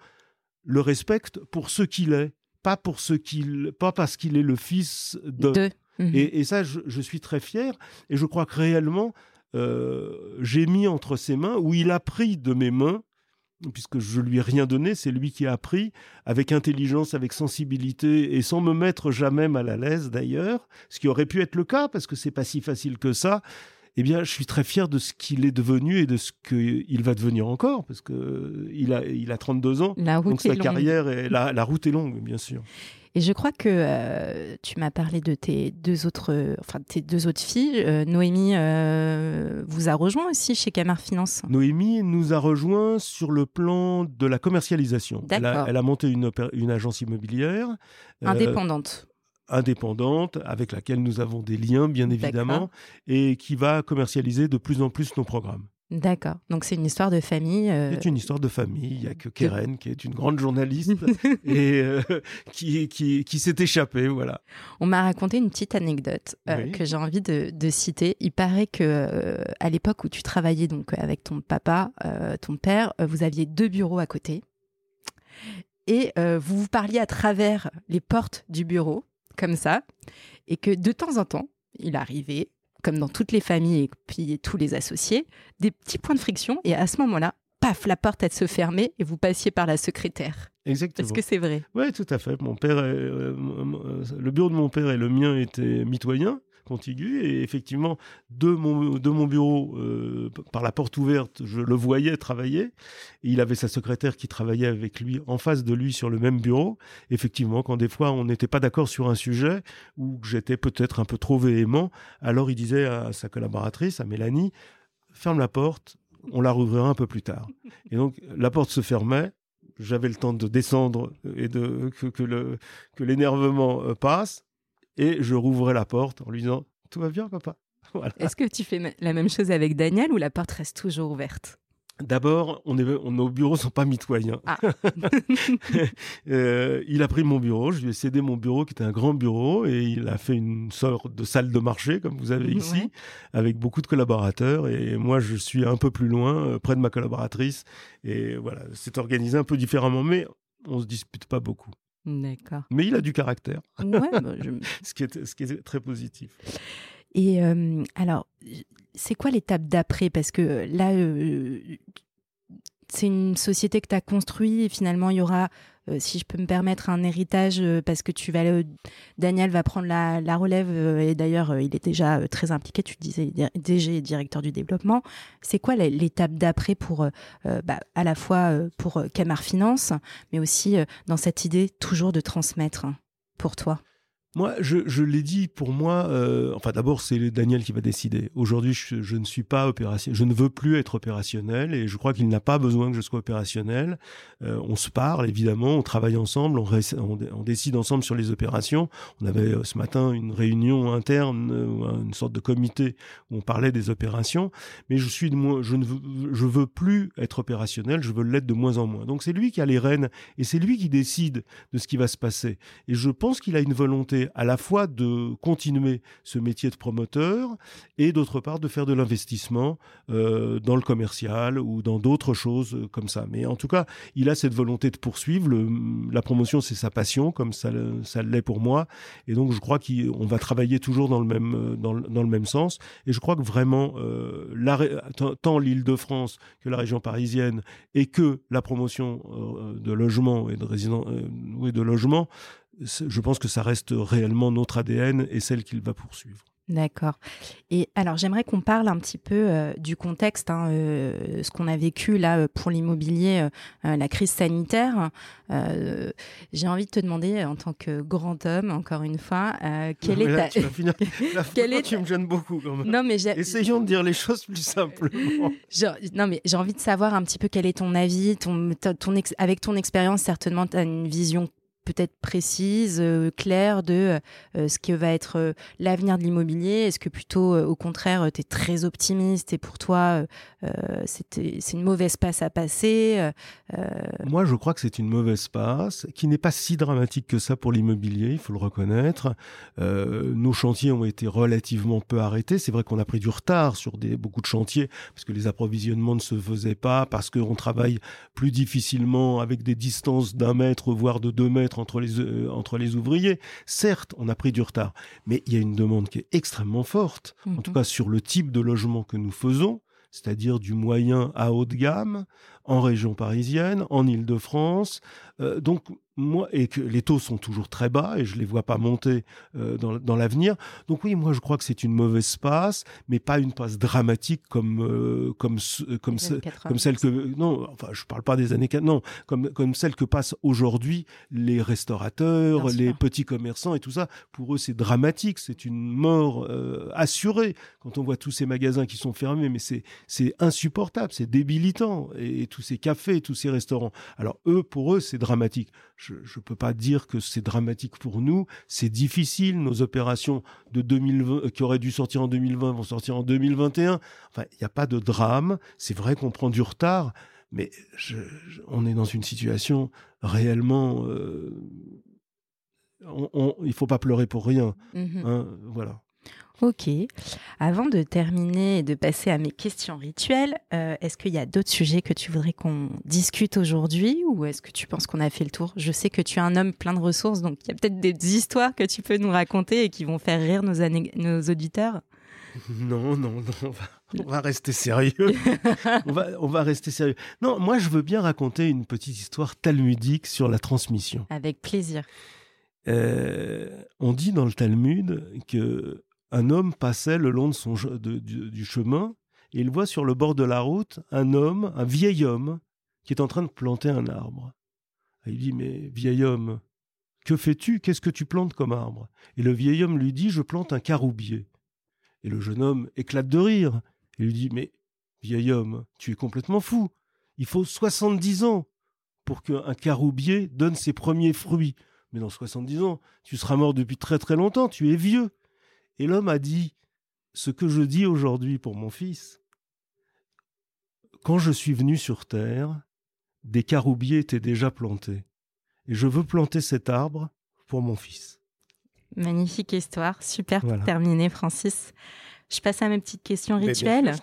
le respectent pour ce qu'il est, pas pour ce qu'il, pas parce qu'il est le fils de. Mhm. Et, ça, je, suis très fier. Et je crois que réellement, euh, j'ai mis entre ses mains, ou il a pris de mes mains, puisque je lui ai rien donné, c'est lui qui a appris avec intelligence, avec sensibilité et sans me mettre jamais mal à l'aise d'ailleurs, ce qui aurait pu être le cas parce que c'est pas si facile que ça eh bien, je suis très fier de ce qu'il est devenu et de ce qu'il va devenir encore, parce que il a, il a 32 ans. La route donc sa carrière, et la, route est longue, bien sûr. Et je crois que euh, tu m'as parlé de tes deux autres, enfin tes deux autres filles. Euh, Noémie euh, vous a rejoint aussi chez Camar Finance. Noémie nous a rejoint sur le plan de la commercialisation. Elle a, elle a, monté une, une agence immobilière indépendante indépendante avec laquelle nous avons des liens bien évidemment et qui va commercialiser de plus en plus nos programmes. D'accord. Donc c'est une histoire de famille. euh, C'est une histoire de famille. Il n'y a que Keren, qui est une grande journaliste [laughs] et euh, qui, qui, qui s'est échappée. Voilà. On m'a raconté une petite anecdote euh, Oui. que j'ai envie de, de citer. Il paraît que à l'époque où tu travaillais donc avec ton papa, ton père, vous aviez deux bureaux à côté et vous vous parliez à travers les portes du bureau comme ça et que de temps en temps, il arrivait comme dans toutes les familles et puis tous les associés, des petits points de friction et à ce moment-là, paf, la porte elle se fermait et vous passiez par la secrétaire. Exactement. Est-ce que c'est vrai? Oui, tout à fait. Mon père, est- euh, m- le bureau de mon père et le mien étaient mitoyens, contigus, et effectivement, de mon, bureau, euh, par la porte ouverte, je le voyais travailler. Et il avait sa secrétaire qui travaillait avec lui, en face de lui, sur le même bureau. Effectivement, quand des fois on n'était pas d'accord sur un sujet, ou que j'étais peut-être un peu trop véhément, alors il disait à sa collaboratrice, à Mélanie, ferme la porte, on la rouvrira un peu plus tard. Et donc, la porte se fermait, j'avais le temps de descendre et de que, que l'énervement euh, passe et je rouvrais la porte en lui disant tout va bien papa? [laughs] Voilà. Est-ce que tu fais la même chose avec Daniel ou la porte reste toujours ouverte? D'abord, on est, on, nos bureaux sont pas mitoyens. Ah. [laughs] [laughs] Euh, il a pris mon bureau, je lui ai cédé mon bureau qui était un grand bureau et il a fait une sorte de salle de marché comme vous avez ici Ouais. avec beaucoup de collaborateurs et moi je suis un peu plus loin euh, près de ma collaboratrice et voilà, c'est organisé un peu différemment mais on se dispute pas beaucoup. D'accord. Mais il a du caractère, Ouais, bah, [laughs] je- ce qui est, ce qui est très positif. Et euh, alors, c'est quoi l'étape d'après? Parce que là, euh, c'est une société que tu as construite et finalement, il y aura, euh, si je peux me permettre, un héritage euh, parce que tu vas, Daniel va prendre la, relève euh, et d'ailleurs, il est déjà très impliqué, tu disais, di- DG, directeur du développement. C'est quoi l'étape d'après pour, bah, à la fois pour Camar Finance, mais aussi dans cette idée toujours de transmettre hein, pour toi? Moi, je, je l'ai dit, pour moi, euh, enfin d'abord c'est Daniel qui va décider. Aujourd'hui, je, ne suis pas opérationnel, je ne veux plus être opérationnel et je crois qu'il n'a pas besoin que je sois opérationnel. Euh, on se parle évidemment, on travaille ensemble, on, on, on décide ensemble sur les opérations. On avait euh, ce matin une réunion interne, euh, une sorte de comité où on parlait des opérations, mais je suis de moins, je ne veux, je veux plus être opérationnel, je veux l'être de moins en moins. Donc c'est lui qui a les rênes et c'est lui qui décide de ce qui va se passer. Et je pense qu'il a une volonté à la fois de continuer ce métier de promoteur et d'autre part de faire de l'investissement euh, dans le commercial ou dans d'autres choses euh, comme ça. Mais en tout cas, il a cette volonté de poursuivre. La promotion, c'est sa passion, comme ça, ça l'est pour moi. Et donc, je crois qu'on va travailler toujours dans le même, euh, dans le, même sens. Et je crois que vraiment, tant- l'Île-de-France que la région parisienne et que la promotion de logement et de résidents, euh, oui, de logement, je pense que ça reste réellement notre ADN et celle qu'il va poursuivre. D'accord. Et alors, j'aimerais qu'on parle un petit peu euh, du contexte, hein, euh, ce qu'on a vécu là euh, pour l'immobilier, euh, la crise sanitaire. J'ai envie de te demander, en tant que grand homme, encore une fois, quelle est là, ta... tu vas finir- là, [laughs] Quelle est tu me gênes beaucoup quand même. Non, mais Essayons de dire les choses plus simplement. [laughs] j'ai- non, mais j'ai envie de savoir un petit peu quel est ton avis, ton, ta- ton ex- avec ton expérience, certainement, tu as une vision peut-être précise, euh, claire de euh, ce que va être euh, l'avenir de l'immobilier Est-ce que plutôt, au contraire, tu es très optimiste et pour toi, c'est une mauvaise passe à passer Moi, je crois que c'est une mauvaise passe qui n'est pas si dramatique que ça pour l'immobilier, il faut le reconnaître. Nos chantiers ont été relativement peu arrêtés. C'est vrai qu'on a pris du retard sur des, beaucoup de chantiers parce que les approvisionnements ne se faisaient pas, parce qu'on travaille plus difficilement avec des distances d'un mètre, voire de deux mètres entre les, euh, entre les ouvriers. Certes, on a pris du retard, mais il y a une demande qui est extrêmement forte, en tout Mhm. cas sur le type de logement que nous faisons, c'est-à-dire du moyen à haut de gamme, en région parisienne, en Île-de-France. Euh, donc, moi, et que les taux sont toujours très bas et je les vois pas monter euh, dans, dans l'avenir. Donc oui, moi je crois que c'est une mauvaise passe, mais pas une passe dramatique comme euh, comme comme les ce- années 80. comme celle que non, enfin je parle pas des années 40, non, comme comme celle que passent aujourd'hui les restaurateurs, les petits commerçants et tout ça. Pour eux, c'est dramatique, c'est une mort euh, assurée quand on voit tous ces magasins qui sont fermés, mais c'est c'est insupportable, c'est débilitant et, tous ces cafés, tous ces restaurants. Alors eux, pour eux, c'est dramatique. je ne peux pas dire que c'est dramatique pour nous. C'est difficile. Nos opérations de 2020, qui auraient dû sortir en 2020 vont sortir en 2021. Enfin, il n'y a pas de drame. C'est vrai qu'on prend du retard, mais on est dans une situation réellement. Euh, il ne faut pas pleurer pour rien. Mmh hein, voilà. Ok. Avant de terminer et de passer à mes questions rituelles, euh, est-ce qu'il y a d'autres sujets que tu voudrais qu'on discute aujourd'hui ou est-ce que tu penses qu'on a fait le tour? Je sais que tu es un homme plein de ressources, donc il y a peut-être des histoires que tu peux nous raconter et qui vont faire rire nos, nos auditeurs. [laughs] Non, non, non, on va, rester sérieux. [laughs] on, va, on va rester sérieux. Non, moi je veux bien raconter une petite histoire talmudique sur la transmission. Avec plaisir. Euh, on dit dans le Talmud que un homme passait le long du, chemin et il voit sur le bord de la route un homme, un vieil homme, qui est en train de planter un arbre. il dit Mais vieil homme, que fais-tu? Qu'est-ce que tu plantes comme arbre? Et le vieil homme lui dit Je plante un caroubier. Et le jeune homme éclate de rire. Il lui dit Mais vieil homme, tu es complètement fou. Il faut soixante-dix ans pour qu'un caroubier donne ses premiers fruits. Mais dans soixante-dix ans, tu seras mort depuis très très longtemps, tu es vieux. Et l'homme a dit ce que je dis aujourd'hui pour mon fils. Quand je suis venu sur terre, des caroubiers étaient déjà plantés. Et je veux planter cet arbre pour mon fils. Magnifique histoire, super pour terminer, Francis. Je passe à mes petites questions rituelles.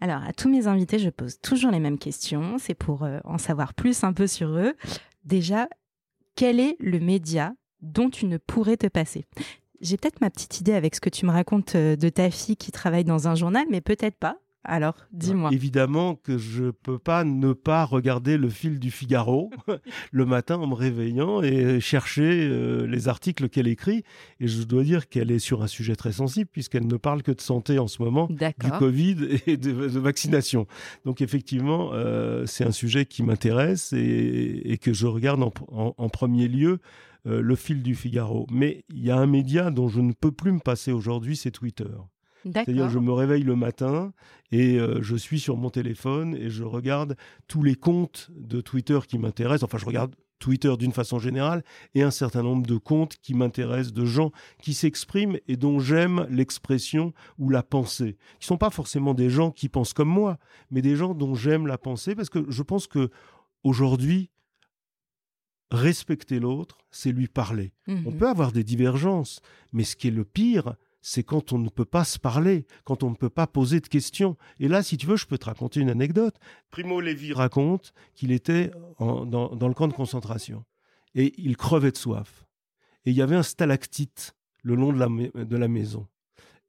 Alors, à tous mes invités, je pose toujours les mêmes questions. C'est pour euh, en savoir plus un peu sur eux. Déjà, quel est le média dont tu ne pourrais te passer? J'ai peut-être ma petite idée avec ce que tu me racontes euh, de ta fille qui travaille dans un journal, mais peut-être pas. Alors, dis-moi. Évidemment que je ne peux pas ne pas regarder le fil du Figaro [laughs] le matin en me réveillant et chercher euh, les articles qu'elle écrit. Et je dois dire qu'elle est sur un sujet très sensible puisqu'elle ne parle que de santé en ce moment, du Covid [laughs] et de, vaccination. Donc effectivement, euh, c'est un sujet qui m'intéresse et, que je regarde en premier lieu euh, le fil du Figaro. Mais il y a un média dont je ne peux plus me passer aujourd'hui, c'est Twitter. C'est-à-dire, je me réveille le matin et euh, je suis sur mon téléphone et je regarde tous les comptes de Twitter qui m'intéressent. Enfin, je regarde Twitter d'une façon générale et un certain nombre de comptes qui m'intéressent, de gens qui s'expriment et dont j'aime l'expression ou la pensée. Qui sont pas forcément des gens qui pensent comme moi, mais des gens dont j'aime la pensée parce que je pense que aujourd'hui, respecter l'autre, c'est lui parler. On mhm. peut avoir des divergences, mais ce qui est le pire, c'est quand on ne peut pas se parler, quand on ne peut pas poser de questions. Et là, si tu veux, je peux te raconter une anecdote. Primo Levi raconte qu'il était dans, le camp de concentration et il crevait de soif. Et il y avait un stalactite le long de la, de la maison.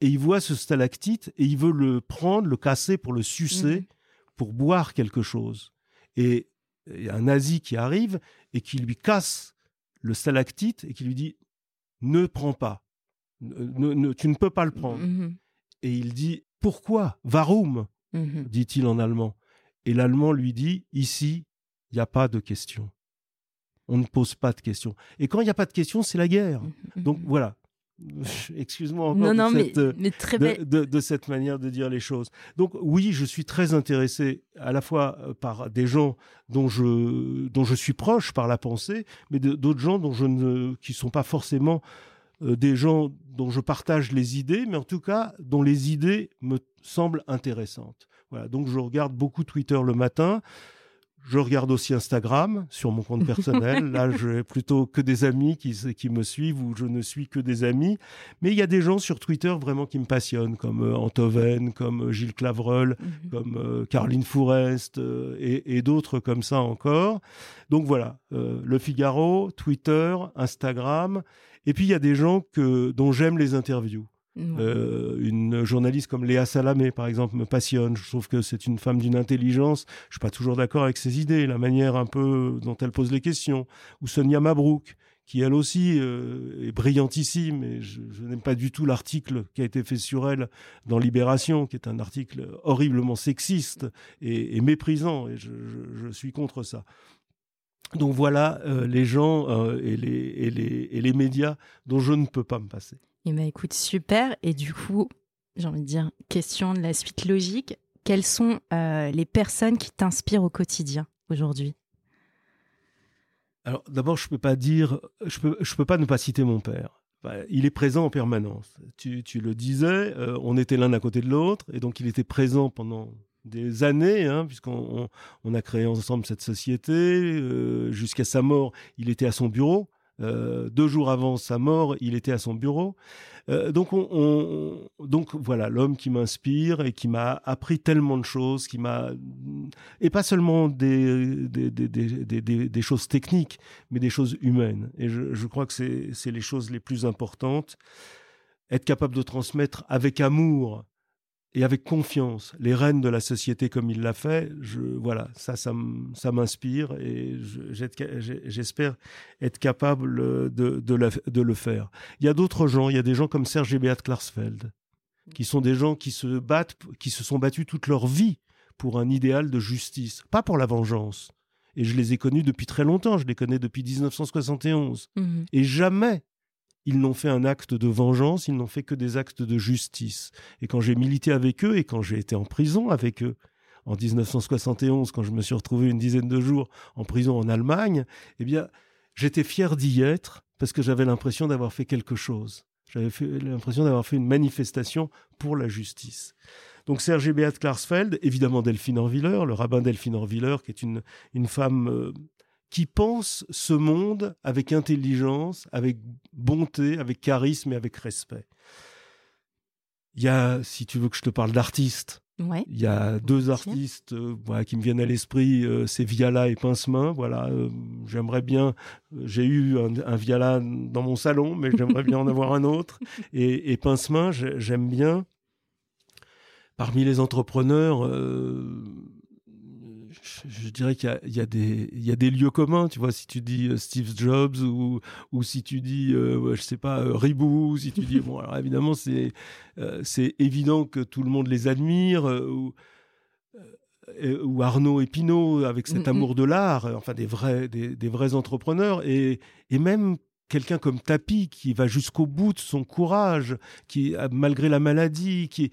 Et il voit ce stalactite et il veut le prendre, le casser pour le sucer, mhm. pour boire quelque chose. Et un nazi qui arrive et qui lui casse le stalactite et qui lui dit ne prends pas, ne, tu ne peux pas le prendre. Mmh et il dit pourquoi? Warum mmh dit-il en allemand. Et l'allemand lui dit ici, il n'y a pas de question. On ne pose pas de questions. Et quand il n'y a pas de questions, c'est la guerre. Mmh Donc voilà, [laughs] excuse-moi encore de, cette, manière de dire les choses. Donc oui, je suis très intéressé à la fois euh, par des gens dont je, dont je suis proche par la pensée, mais d'autres gens dont je ne, qui sont pas forcément euh, des gens dont je partage les idées, mais en tout cas dont les idées me semblent intéressantes. Voilà, donc je regarde beaucoup Twitter le matin. Je regarde aussi Instagram sur mon compte personnel. [laughs] Là, j'ai plutôt que des amis qui, qui me suivent ou je ne suis que des amis. Mais il y a des gens sur Twitter vraiment qui me passionnent, comme euh, Antoven, comme euh, Gilles Clavreul, mhm. comme euh, Caroline Fourest et, d'autres comme ça encore. Donc voilà, Le Figaro, Twitter, Instagram. Et puis il y a des gens que, dont j'aime les interviews. Euh, une journaliste comme Léa Salamé, par exemple, me passionne. Je trouve que c'est une femme d'une intelligence. Je suis pas toujours d'accord avec ses idées, la manière un peu dont elle pose les questions. Ou Sonia Mabrouk, qui elle aussi euh, est brillantissime. Et je, n'aime pas du tout l'article qui a été fait sur elle dans Libération, qui est un article horriblement sexiste et, méprisant. Et je, suis contre ça. Donc voilà euh, les gens et les médias dont je ne peux pas me passer. Eh ben, écoute, super. Et du coup, j'ai envie de dire, question de la suite logique. Quelles sont euh, les personnes qui t'inspirent au quotidien aujourd'hui? Alors d'abord, je peux pas dire, je peux, je peux pas ne pas citer mon père. il est présent en permanence. Tu, tu le disais, euh, on était l'un à côté de l'autre, et donc il était présent pendant des années, hein, puisqu'on on, a créé ensemble cette société. Euh, jusqu'à sa mort, il était à son bureau. Euh, deux jours avant sa mort, il était à son bureau. Euh, donc, on, donc voilà, l'homme qui m'inspire et qui m'a appris tellement de choses, qui m'a et pas seulement des des, des, des, des, choses techniques, mais des choses humaines. Et je, je crois que c'est les choses les plus importantes. Être capable de transmettre avec amour et avec confiance les rênes de la société comme il l'a fait, je, voilà, ça, ça, m'inspire et j'espère être capable de, de, le faire. Il y a d'autres gens, il y a des gens comme Serge et Beat Klarsfeld, qui sont des gens qui se battent, qui se sont battus toute leur vie pour un idéal de justice, pas pour la vengeance. Et je les ai connus depuis très longtemps, je les connais depuis 1971. Mmh et jamais ils n'ont fait un acte de vengeance, ils n'ont fait que des actes de justice. Et quand j'ai milité avec eux et quand j'ai été en prison avec eux, en 1971, quand je me suis retrouvé une dizaine de jours en prison en Allemagne, eh bien, j'étais fier d'y être parce que j'avais l'impression d'avoir fait quelque chose. J'avais l'impression d'avoir fait une manifestation pour la justice. Donc Serge Beat Klarsfeld, évidemment Delphine Orviller, le rabbin Delphine Orviller, qui est une, une femme euh, qui pense ce monde avec intelligence, avec bonté, avec charisme et avec respect. Il y a, si tu veux que je te parle d'artistes, il y a deux artistes euh, qui me viennent à l'esprit, euh, c'est Viala et Pincemain. Voilà, euh, j'aimerais bien. J'ai eu un, Viala dans mon salon, mais j'aimerais bien en [laughs] avoir un autre. Et, et Pincemain, j'aime bien. Parmi les entrepreneurs, je dirais qu'il y, y, y, a des lieux communs, tu vois, si tu dis euh, Steve Jobs ou, ou si tu dis, euh, je sais pas, euh, Ribou, si tu dis, [laughs] bon, alors évidemment, c'est c'est évident que tout le monde les admire, ou, ou Arnaud et Pinault avec cet mm, mm. amour de l'art, enfin des vrais, des, des, vrais entrepreneurs, et, et même quelqu'un comme Tapi qui va jusqu'au bout de son courage, qui, malgré la maladie, qui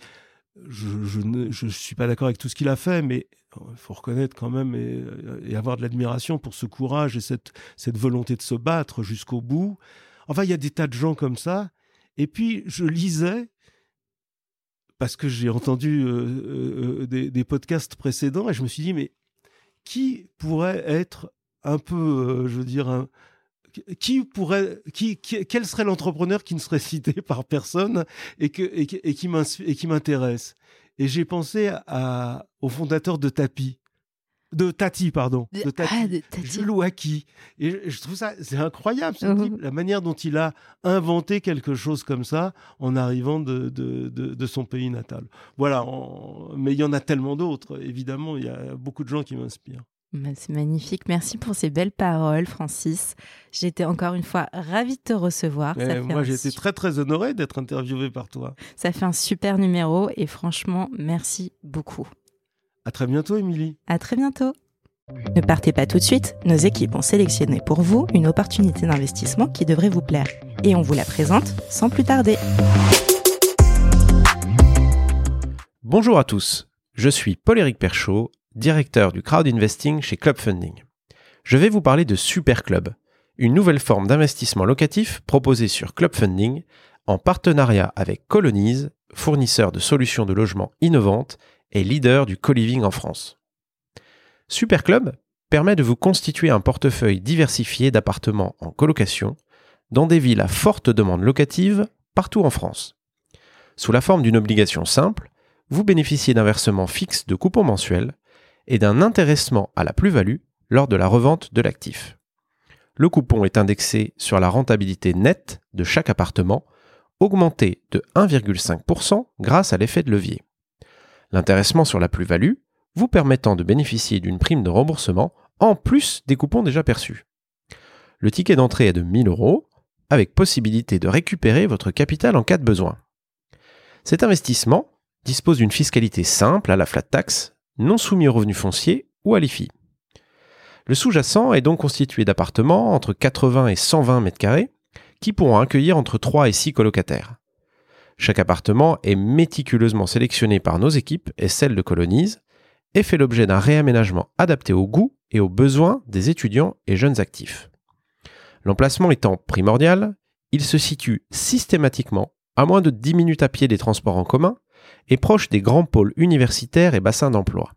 je ne je suis pas d'accord avec tout ce qu'il a fait, mais il faut reconnaître quand même et, avoir de l'admiration pour ce courage et cette, volonté de se battre jusqu'au bout. Enfin, il y a des tas de gens comme ça. Et puis, je lisais, parce que j'ai entendu euh, euh, euh, des, podcasts précédents, et je me suis dit, mais qui pourrait être un peu, je veux dire, qui pourrait, qui, quel serait l'entrepreneur qui ne serait [laughs] cité par personne et qui m'intéresse? Et j'ai pensé à, au fondateur de Tapi, de Tati, pardon, de, Tati, ah, de Jules Waki. Et je, trouve ça, c'est incroyable, ce type, la manière dont il a inventé quelque chose comme ça en arrivant de, de, de son pays natal. Voilà, mais il y en a tellement d'autres, évidemment, il y a beaucoup de gens qui m'inspirent. Bah, c'est magnifique. Merci pour ces belles paroles, Francis. J'étais encore une fois ravie de te recevoir. moi, j'ai été très, très honoré d'être interviewé par toi. Ça fait un super numéro et franchement, merci beaucoup. À très bientôt, Émilie. À très bientôt. Ne partez pas tout de suite. Nos équipes ont sélectionné pour vous une opportunité d'investissement qui devrait vous plaire. Et on vous la présente sans plus tarder. Bonjour à tous. Je suis Paul-Éric Perchaud directeur du crowd investing chez Club Funding. Je vais vous parler de Super Club, une nouvelle forme d'investissement locatif proposée sur Club Funding en partenariat avec Colonize, fournisseur de solutions de logement innovantes et leader du co-living en France. Super Club permet de vous constituer un portefeuille diversifié d'appartements en colocation dans des villes à forte demande locative partout en France. Sous la forme d'une obligation simple, vous bénéficiez d'un versement fixe de coupons mensuels et d'un intéressement à la plus-value lors de la revente de l'actif. Le coupon est indexé sur la rentabilité nette de chaque appartement, augmenté de 1,5% grâce à l'effet de levier. L'intéressement sur la plus-value vous permettant de bénéficier d'une prime de remboursement en plus des coupons déjà perçus. Le ticket d'entrée est de 1000 euros, avec possibilité de récupérer votre capital en cas de besoin. Cet investissement dispose d'une fiscalité simple à la flat tax non soumis aux revenus fonciers ou à l'IFI. Le sous-jacent est donc constitué d'appartements entre 80 et 120 mètres carrés qui pourront accueillir entre 3 et 6 colocataires. Chaque appartement est méticuleusement sélectionné par nos équipes et celles de Colonise et fait l'objet d'un réaménagement adapté aux goûts et aux besoins des étudiants et jeunes actifs. L'emplacement étant primordial, il se situe systématiquement à moins de 10 minutes à pied des transports en commun et proche des grands pôles universitaires et bassins d'emploi.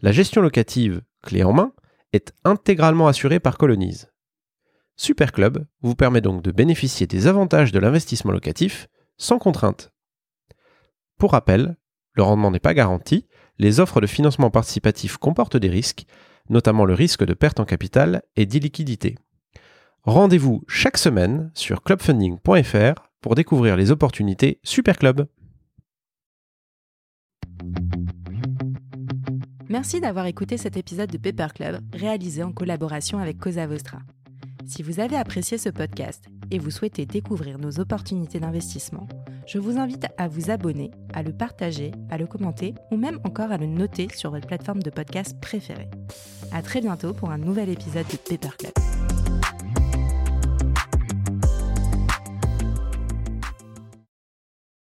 La gestion locative, clé en main, est intégralement assurée par Colonize. Superclub vous permet donc de bénéficier des avantages de l'investissement locatif sans contrainte. Pour rappel, le rendement n'est pas garanti, les offres de financement participatif comportent des risques, notamment le risque de perte en capital et d'illiquidité. Rendez-vous chaque semaine sur clubfunding.fr pour découvrir les opportunités Superclub. Merci d'avoir écouté cet épisode de Paper Club réalisé en collaboration avec Cosa Vostra. Si vous avez apprécié ce podcast et vous souhaitez découvrir nos opportunités d'investissement, je vous invite à vous abonner, à le partager, à le commenter ou même encore à le noter sur votre plateforme de podcast préférée. À très bientôt pour un nouvel épisode de Paper Club.